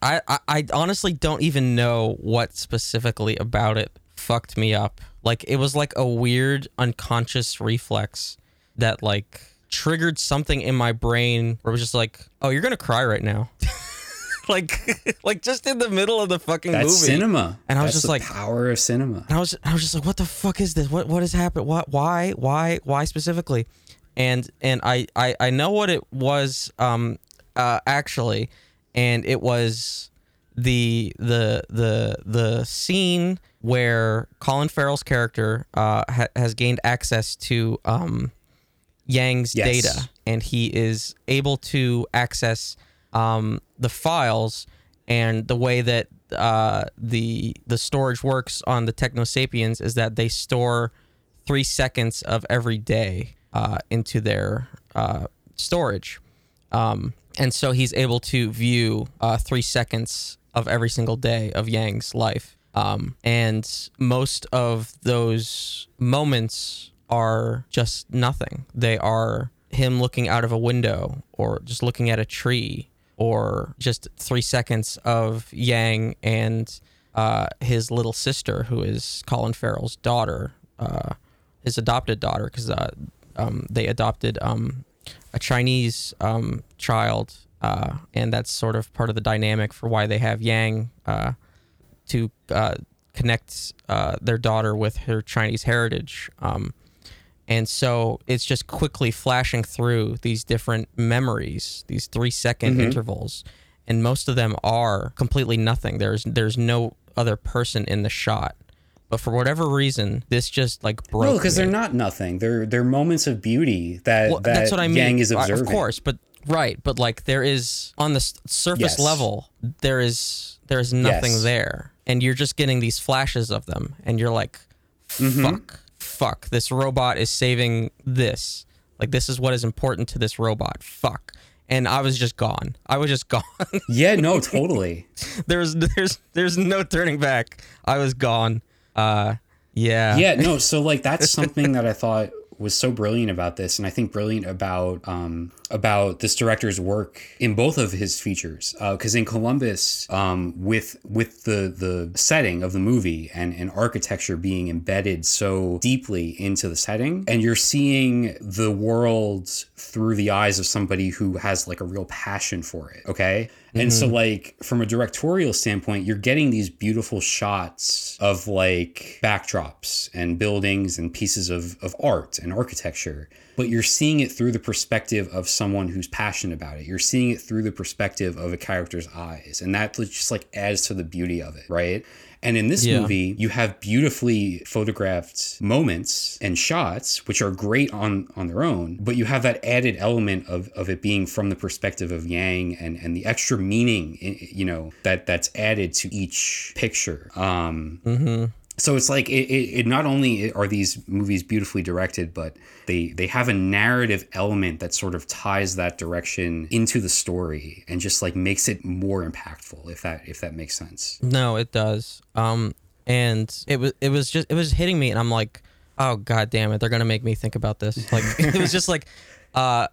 I, I I honestly don't even know what specifically about it fucked me up. Like it was like a weird unconscious reflex that like triggered something in my brain where it was just like, oh, you're gonna cry right now. [LAUGHS] like [LAUGHS] like just in the middle of the fucking That's movie. cinema, And I was That's just the like- power of cinema. And I was I was just like, what the fuck is this? What what has happened? What why why why specifically? And and I I, I know what it was um uh actually, and it was the the the the scene where Colin Farrell's character uh ha- has gained access to um Yang's Yes. data, and he is able to access um, the files and the way that uh, the the storage works on the Techno Sapiens is that they store three seconds of every day uh, into their uh, storage, um, and so he's able to view uh, three seconds of every single day of Yang's life. Um, and most of those moments are just nothing. They are him looking out of a window or just looking at a tree or just three seconds of Yang and uh, his little sister, who is Colin Farrell's daughter, uh, his adopted daughter, because uh, um, they adopted um, a Chinese um, child, uh, and that's sort of part of the dynamic for why they have Yang uh, to uh, connect uh, their daughter with her Chinese heritage. Um, and so it's just quickly flashing through these different memories, these three second intervals, and most of them are completely nothing. There's there's no other person in the shot, but for whatever reason, this just like broke. No, because they're not nothing. They're they're moments of beauty that Well, that that's what I mean. Yang is observing. Of course, but right, but like there is on the surface Yes. level, there is there is nothing Yes. there, and you're just getting these flashes of them, and you're like, Mm-hmm. fuck, fuck, this robot is saving this. Like this is what is important to this robot. Fuck. And I was just gone. I was just [LAUGHS] gone. Yeah, no, totally. [LAUGHS] there's there's there's no turning back. I was gone. Uh, yeah. yeah no so like that's [LAUGHS] something that i thought was so brilliant about this and i think brilliant about um about this director's work in both of his features. Because in columbus um with with the the setting of the movie and and architecture being embedded so deeply into the setting and you're seeing the world through the eyes of somebody who has like a real passion for it okay? And so, like, from a directorial standpoint, you're getting these beautiful shots of like backdrops and buildings and pieces of, of art and architecture, but you're seeing it through the perspective of someone who's passionate about it. You're seeing it through the perspective of a character's eyes. And that just like adds to the beauty of it, right? And in this Yeah. movie, you have beautifully photographed moments and shots, which are great on on their own, but you have that added element of, of it being from the perspective of Yang and, and the extra meaning, you know, that that's added to each picture. Um, so it's like it, it, it not only are these movies beautifully directed but they they have a narrative element that sort of ties that direction into the story and just like makes it more impactful if that if that makes sense No, it does. Um, and it was it was just it was hitting me, and I'm like, oh god damn it, they're gonna make me think about this. Like [LAUGHS] it was just like, uh,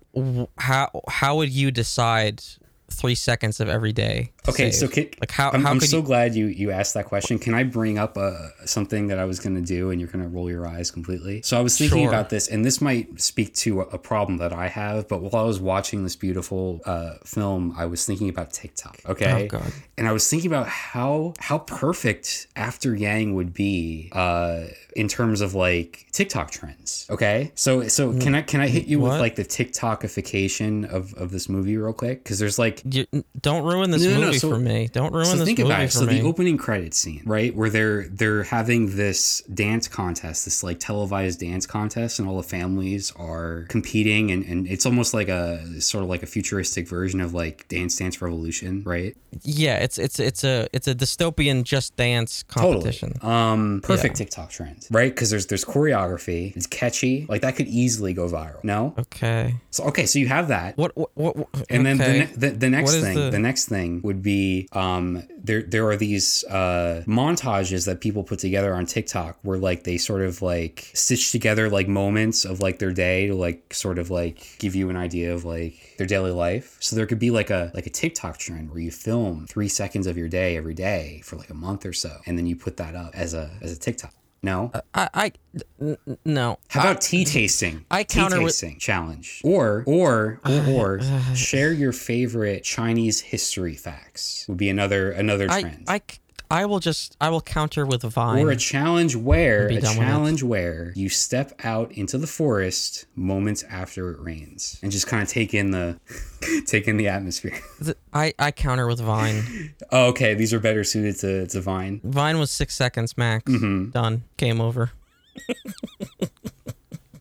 how how would you decide three seconds of every day? To Okay, save? so can, like how I'm, how I'm so you? glad you you asked that question. Can I bring up uh, something that I was going to do, and you're going to roll your eyes completely? So I was thinking Sure. about this, and this might speak to a, a problem that I have. But while I was watching this beautiful uh, film, I was thinking about TikTok. Okay, Oh, God. and I was thinking about how how perfect After Yang would be uh, in terms of like TikTok trends. Okay, so so can I can I hit you with Mm. Like the TikTokification of of this movie real quick? Because there's like You, don't ruin this No, no, no, movie so- for me. Don't ruin so this think movie about it. So me. the opening credit scene, right, where they're they're having this dance contest, this like televised dance contest, and all the families are competing, and, and it's almost like a sort of like a futuristic version of like Dance Dance Revolution, right? yeah, it's it's it's a it's a dystopian just dance competition. Totally. Um, perfect Yeah. TikTok trend, right? Because there's there's choreography, it's catchy, like that could easily go viral. No, Okay. so okay, so you have that. What what, what what- And then the, ne- the, the next thing, the- the... next thing would be um, there. There are these uh, montages that people put together on TikTok where like they sort of like stitch together like moments of like their day to like sort of like give you an idea of like their daily life. So there could be like a like a TikTok trend where you film three seconds of your day every day for like a month or so, and then you put that up as a as a TikTok. No. Uh, I I n- n- no. How about tea tasting? I tea counter with- tasting challenge, or or or, uh, or uh, share your favorite Chinese history facts would be another another I, trend. I, c- I will just I will counter with Vine. or a challenge where a done with it. challenge where you step out into the forest moments after it rains and just kind of take in the [LAUGHS] take in the atmosphere. [LAUGHS] I, I counter with Vine. oh, okay, these are better suited to, to Vine. Vine was six seconds max. Mm-hmm. Done. Game over. [LAUGHS]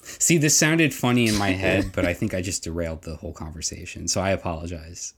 See, this sounded funny in my head, but I think I just derailed the whole conversation, so I apologize.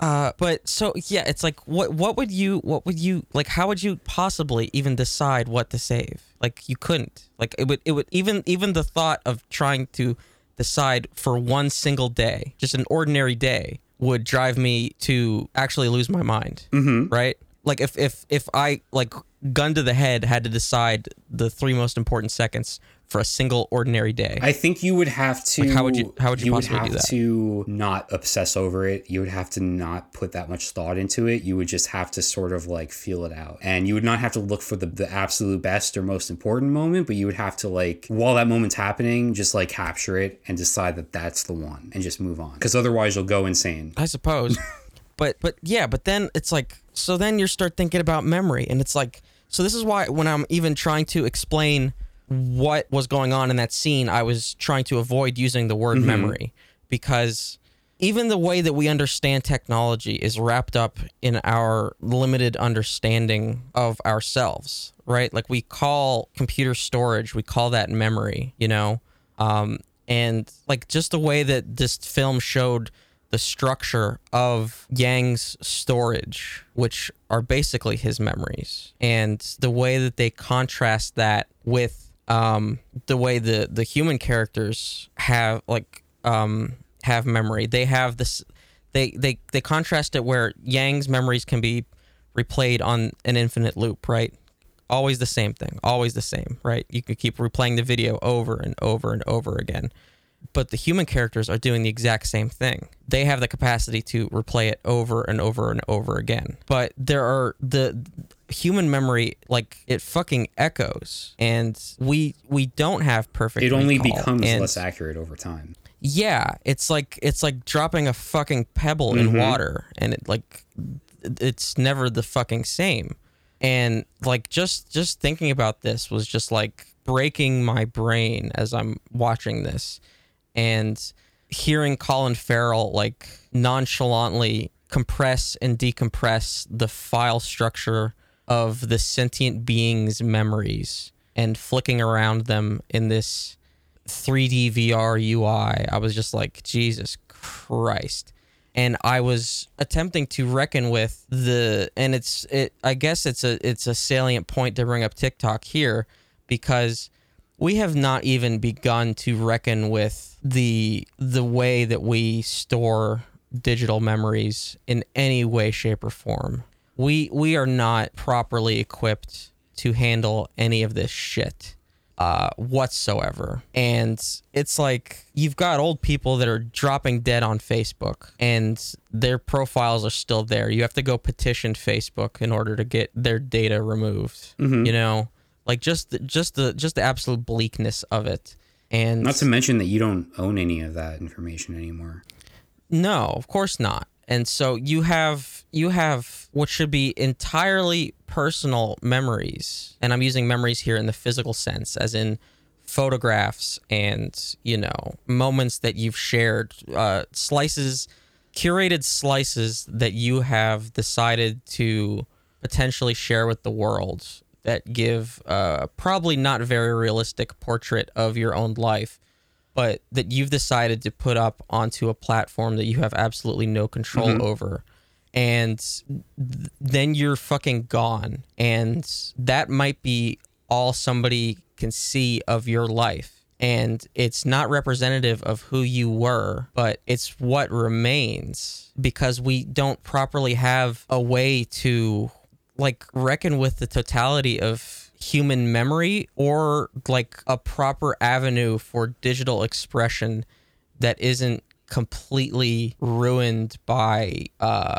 Uh, but so yeah, it's like what what would you what would you like? How would you possibly even decide what to save? Like you couldn't. Like it would it would even even the thought of trying to decide for one single day, just an ordinary day, would drive me to actually lose my mind. Mm-hmm. Right? Like if if if I like gun to the head had to decide the three most important seconds for a single ordinary day. I think you would have to. how would you- how would you would possibly have do that? to not obsess over it. You would have to not put that much thought into it. You would just have to sort of like feel it out, and you would not have to look for the the absolute best or most important moment. But you would have to like while that moment's happening, just like capture it and decide that that's the one, and just move on. Because otherwise, you'll go insane. I suppose. [LAUGHS] but but yeah, but then it's like so then you start thinking about memory and it's like so this is why when I'm even trying to explain what was going on in that scene, I was trying to avoid using the word memory because even the way that we understand technology is wrapped up in our limited understanding of ourselves, right? Like we call computer storage, we call that memory, you know? Um, and like just the way that this film showed the structure of Yang's storage, which are basically his memories, and the way that they contrast that with um, the way the the human characters have like um, have memory. They have this. They they they contrast it where Yang's memories can be replayed on an infinite loop, right? always the same thing, always the same, right? You can keep replaying the video over and over and over again. But the human characters are doing the exact same thing. They have the capacity to replay it over and over and over again. But there are the human memory like it fucking echoes and we we don't have perfect It only becomes And- less accurate over time. yeah, it's like it's like dropping a fucking pebble Mm-hmm. in water, and it like it's never the fucking same. And like just just thinking about this was just like breaking my brain as I'm watching this, and hearing Colin Farrell like nonchalantly compress and decompress the file structure of the sentient being's memories and flicking around them in this 3D VR UI, I was just like, Jesus Christ. And I was attempting to reckon with the and it's it I guess it's a it's a salient point to bring up TikTok here because we have not even begun to reckon with the the way that we store digital memories in any way shape or form. We we are not properly equipped to handle any of this shit uh, whatsoever. And it's like you've got old people that are dropping dead on Facebook and their profiles are still there. You have to go petition Facebook in order to get their data removed. You know, like just just the just the absolute bleakness of it. And Not to mention that you don't own any of that information anymore. no, of course not. And so you have you have what should be entirely personal memories, and I'm using memories here in the physical sense, as in photographs and you know moments that you've shared, uh, slices, curated slices that you have decided to potentially share with the world that give uh, probably not very realistic portrait of your own life but that you've decided to put up onto a platform that you have absolutely no control mm-hmm. over. And th- then you're fucking gone. And that might be all somebody can see of your life. And it's not representative of who you were but it's what remains because we don't properly have a way to like reckon with the totality of human memory or like a proper avenue for digital expression that isn't completely ruined by uh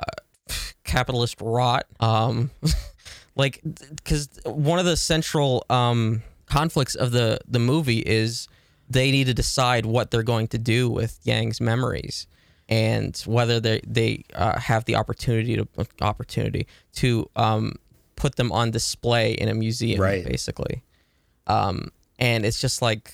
capitalist rot. Um [LAUGHS] like because one of the central um conflicts of the the movie is they need to decide what they're going to do with Yang's memories and whether they they uh, have the opportunity to opportunity to um put them on display in a museum Right. basically. Um and it's just like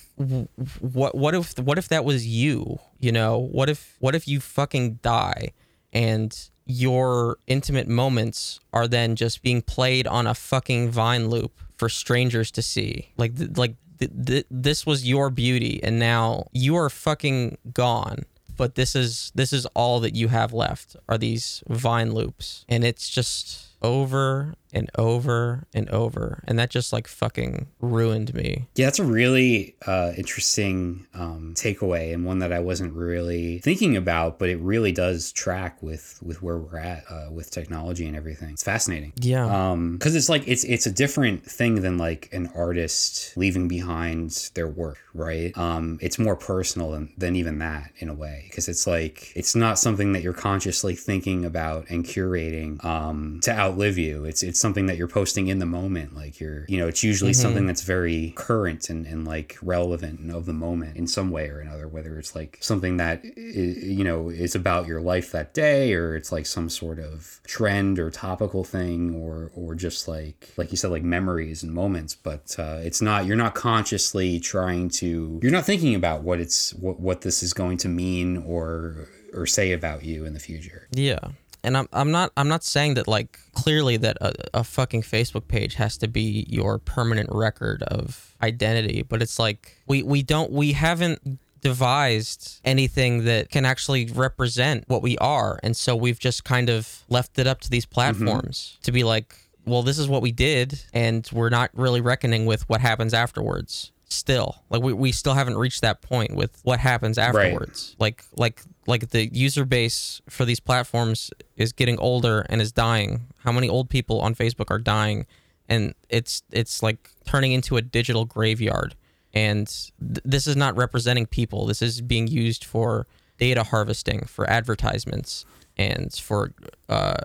what what if what if that was you you know? What if what if you fucking die and your intimate moments are then just being played on a fucking vine loop for strangers to see? Like th- like th- th- this was your beauty and now you are fucking gone. But this is this is all that you have left are these vine loops. And it's just over and over and over and that just like fucking ruined me Yeah, that's a really uh, interesting um, takeaway and one that I wasn't really thinking about, but it really does track with with where we're at uh, with technology and everything. It's fascinating. yeah Um, because it's like it's it's a different thing than like an artist leaving behind their work, right? Um, it's more personal than than even that in a way, because it's like it's not something that you're consciously thinking about and curating um to outlive you. It's it's something that you're posting in the moment, like you're you know it's usually something that's very current and and like relevant and of the moment in some way or another, whether it's like something that you know is about your life that day or it's like some sort of trend or topical thing or or just like like you said like memories and moments but uh, it's not you're not consciously trying to you're not thinking about what it's what, what this is going to mean or or say about you in the future Yeah. And I'm I'm not I'm not saying that like clearly that a, a fucking Facebook page has to be your permanent record of identity, but it's like we we don't we haven't devised anything that can actually represent what we are, and so we've just kind of left it up to these mm-hmm. platforms to be like, well, this is what we did, and we're not really reckoning with what happens afterwards. Still, like we, we still haven't reached that point with what happens afterwards. Like like like the user base for these platforms is getting older and is dying how many old people on facebook are dying and it's it's like turning into a digital graveyard. And th- this is not representing people. This is being used for data harvesting, for advertisements, and for uh,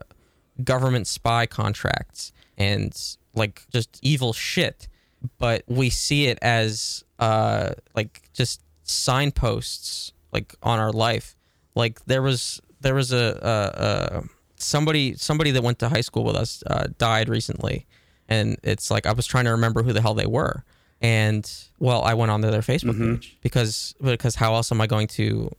government spy contracts, and like just evil shit. But we see it as uh, like just signposts, like on our life. Like there was there was a, a, a somebody somebody that went to high school with us uh, died recently, and it's like I was trying to remember who the hell they were, and well, I went onto their Facebook page because because how else am I going to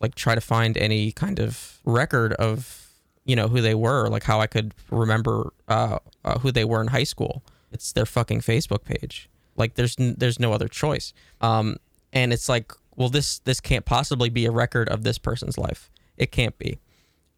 like try to find any kind of record of you know who they were, like how I could remember uh, uh, who they were in high school. It's their fucking Facebook page. Like there's n- there's no other choice. Um, and it's like, well, this this can't possibly be a record of this person's life. It can't be.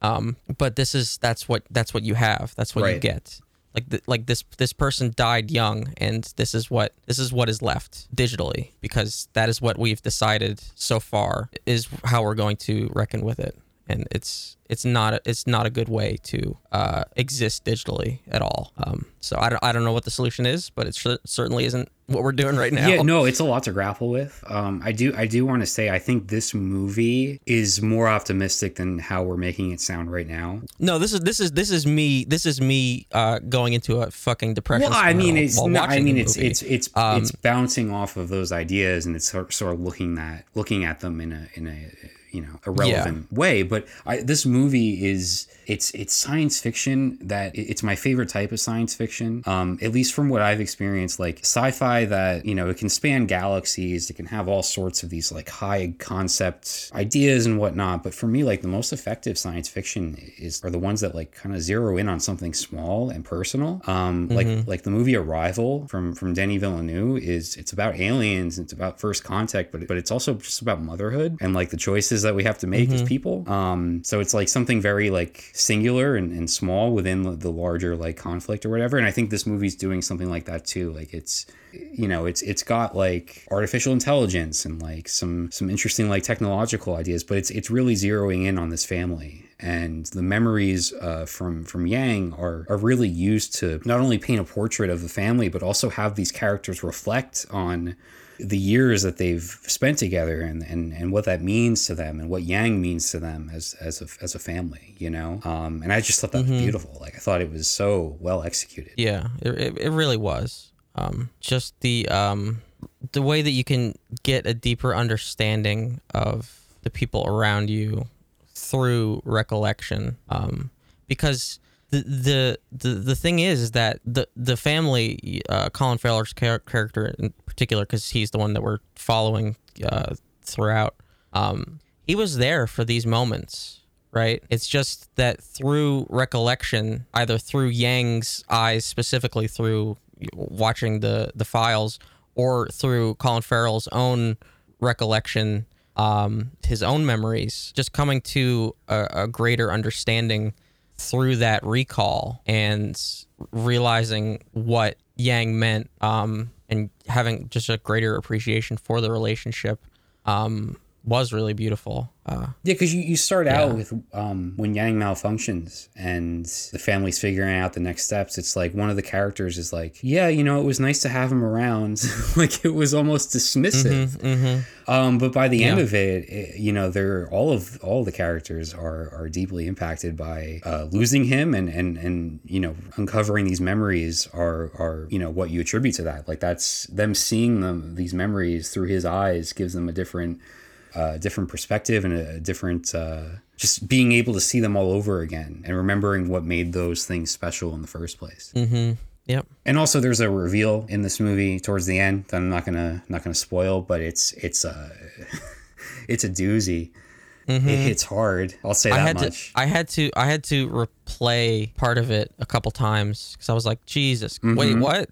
Um, but this is that's what that's what you have. That's what you get. Like like this this person died young, and this is what this is what is left digitally because that is what we've decided so far is how we're going to reckon with it. And it's it's not a, it's not a good way to uh, exist digitally at all. Um, so I don't I don't know what the solution is, but it cer- certainly isn't what we're doing right now. Yeah, no, it's a lot to grapple with. Um, I do, I do want to say, I think this movie is more optimistic than how we're making it sound right now. No, this is this is this is me. This is me uh, going into a fucking depression. Well, I mean, it's while no, I mean, it's it's it's it's bouncing off of those ideas, and it's sort sort of looking at looking at them in a in a you know a relevant way. But I, this movie is it's it's science fiction that it's my favorite type of science fiction. Um, at least from what I've experienced, like sci-fi that you know it can span galaxies, it can have all sorts of these like high concept ideas and whatnot. But for me, like the most effective science fiction is are the ones that like kind of zero in on something small and personal. Um, like like the movie Arrival from from Denis Villeneuve is it's about aliens, it's about first contact, but but it's also just about motherhood and like the choices that we have to make as people. Um, so it's like something very like singular and, and small within the, the larger like conflict or whatever. And I think this movie's doing something like that too. Like it's you know it's it's got like artificial intelligence and like some some interesting like technological ideas, but it's it's really zeroing in on this family and the memories uh, from from Yang are are really used to not only paint a portrait of the family but also have these characters reflect on the years that they've spent together and, and, and what that means to them and what Yang means to them as as a, as a family, you know. Um, and I just thought that was beautiful. Like I thought it was so well executed. Yeah, it, it, it really was. Um, just the um, the way that you can get a deeper understanding of the people around you through recollection. Um, because the the the, thing is, is that the the family, uh, Colin Farrell's char- character in particular, because he's the one that we're following uh, throughout. Um, he was there for these moments right? It's just that through recollection, either through Yang's eyes, specifically through watching the the files, or through Colin Farrell's own recollection, um, his own memories, just coming to a, a greater understanding through that recall and realizing what Yang meant, um, and having just a greater appreciation for the relationship, um, was really beautiful. Uh, Yeah, because you, you start out with um, when Yang malfunctions and the family's figuring out the next steps. It's like one of the characters is like, "Yeah, you know, it was nice to have him around." [LAUGHS] like it was almost dismissive. Um, but by the end of it, it, you know, they're all of all the characters are are deeply impacted by uh, losing him, and and and you know, uncovering these memories are are you know what you attribute to that. Like that's them seeing them these memories through his eyes gives them a different uh, different perspective and a, different uh, just being able to see them all over again and remembering what made those things special in the first place. mm-hmm. Yep. And also, there's a reveal in this movie towards the end that I'm not gonna not gonna spoil, but it's it's a [LAUGHS] it's a doozy. It hits hard. I'll say that Mm-hmm. I had much. to I had to I had to replay part of it a couple times because I was like, Jesus, Mm-hmm. wait, what?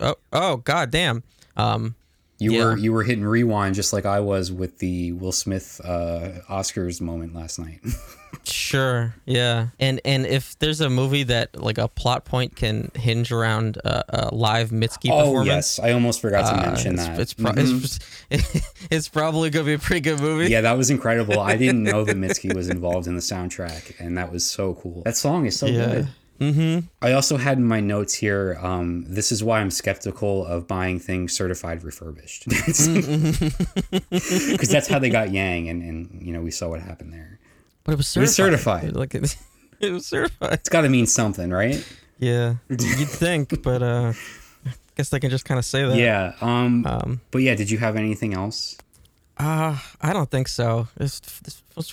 Oh, oh, god damn. Um, you yeah. were you were hitting rewind just like I was with the Will Smith uh, Oscars moment last night. [LAUGHS] sure, yeah. And and if there's a movie that like a plot point can hinge around a, a live Mitski oh performance, yes, I almost forgot to uh, mention it's, that. It's, pro- Mhm. it's, [LAUGHS] it's probably gonna be a pretty good movie. yeah, that was [LAUGHS] incredible. I didn't know that Mitski was involved in the soundtrack, and that was so cool. That song is so Yeah. good. Mm-hmm. I also had in my notes here. Um, this is why I'm skeptical of buying things certified refurbished, [LAUGHS] because [LAUGHS] that's how they got Yang, and, and you know we saw what happened there. But it was It was certified. certified. Like it, [LAUGHS] it was certified. It's got to mean something, right? Yeah, you'd think, but uh, I guess they can just kind of say that. Yeah. Um, Um. but yeah, did you have anything else? Uh, I don't think so. Was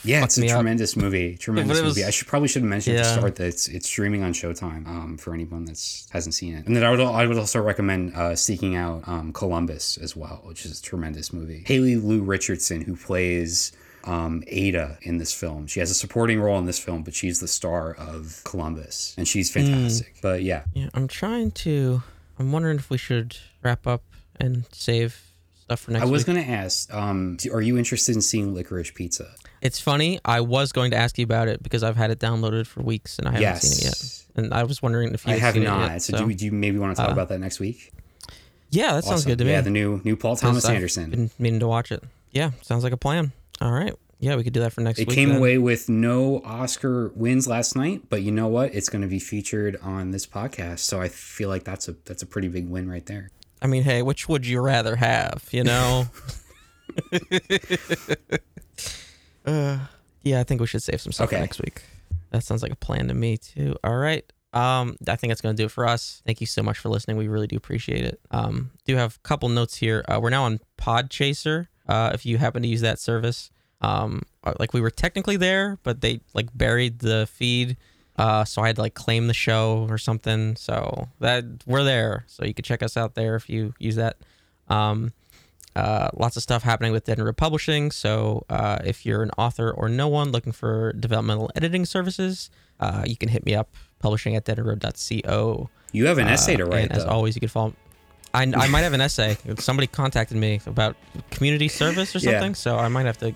Yeah, it's a me up. tremendous movie. [LAUGHS] Tremendous was- movie. I should probably should have mentioned at the start that it's it's streaming on Showtime. Um, for anyone that's hasn't seen it, and then I would I would also recommend uh, seeking out um Columbus as well, which is a tremendous movie. Haley Lu Richardson, who plays um, Ada in this film. She has a supporting role in this film, but she's the star of Columbus, and she's Hmm. fantastic. But yeah, Yeah, I'm trying to. I'm wondering if we should wrap up and save stuff for next I was week. gonna ask, um, are you interested in seeing Licorice Pizza? It's funny. I was going to ask you about it because I've had it downloaded for weeks and I haven't yes. seen it yet. And I was wondering if you I have seen not. It yet, so, do, you, do you maybe want to talk uh, about that next week? yeah, that sounds good to me. Yeah, the new new Paul Thomas I've Anderson. Been meaning to watch it. Yeah, sounds like a plan. All right. Yeah, we could do that for next It week. came then. away with no Oscar wins last night, but you know what? It's going to be featured on this podcast, so I feel like that's a that's a pretty big win right there. I mean, hey, which would you rather have? You know. [LAUGHS] uh, yeah, I think we should save some stuff Okay. for next week. That sounds like a plan to me too. All right. Um, I think that's gonna do it for us. Thank you so much for listening. We really do appreciate it. Um, do have a couple notes here. Uh, we're now on Podchaser. Uh, if you happen to use that service, um, uh, like we were technically there, but they like buried the feed. Uh, so I had to like claim the show or something. So that we're there. So you can check us out there if you use that. Um, uh, lots of stuff happening with DeadEndRoad Publishing. So uh, if you're an author or no one looking for developmental editing services, uh, you can hit me up publishing at deadendroad.co. You have an essay to Uh, write, And as always, you can follow. I, I might have an essay. [LAUGHS] Somebody contacted me about community service or Yeah. something, so I might have to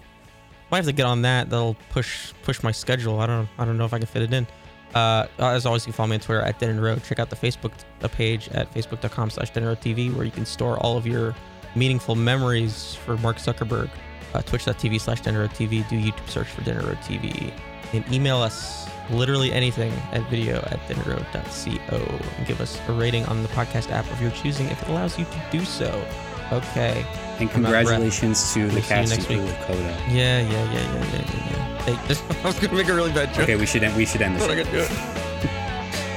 might have to get on that. That'll push push my schedule. I don't I don't know if I can fit it in. Uh, as always, you can follow me on Twitter at Dead Road. Check out the Facebook page at facebook.com slash TV, where you can store all of your meaningful memories for Mark Zuckerberg. Uh, Twitch.tv slash TV. Do YouTube search for and Road TV. And email us literally anything at video at deadendroad.co and give us a rating on the podcast app of your choosing if it allows you to do so. Okay. and I'm out of breath. congratulations to the cast and crew of Coda. Yeah, yeah, yeah, yeah, yeah, yeah. yeah. They, this, [LAUGHS] I was gonna make a really bad joke, Okay, we should end, we should end this. but I do it. [LAUGHS]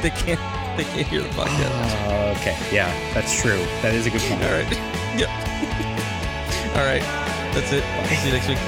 They can't. They can't hear the podcast. Uh, okay, yeah, that's true. That is a good point. All right. [LAUGHS] Yep. All right. That's it. See you next week.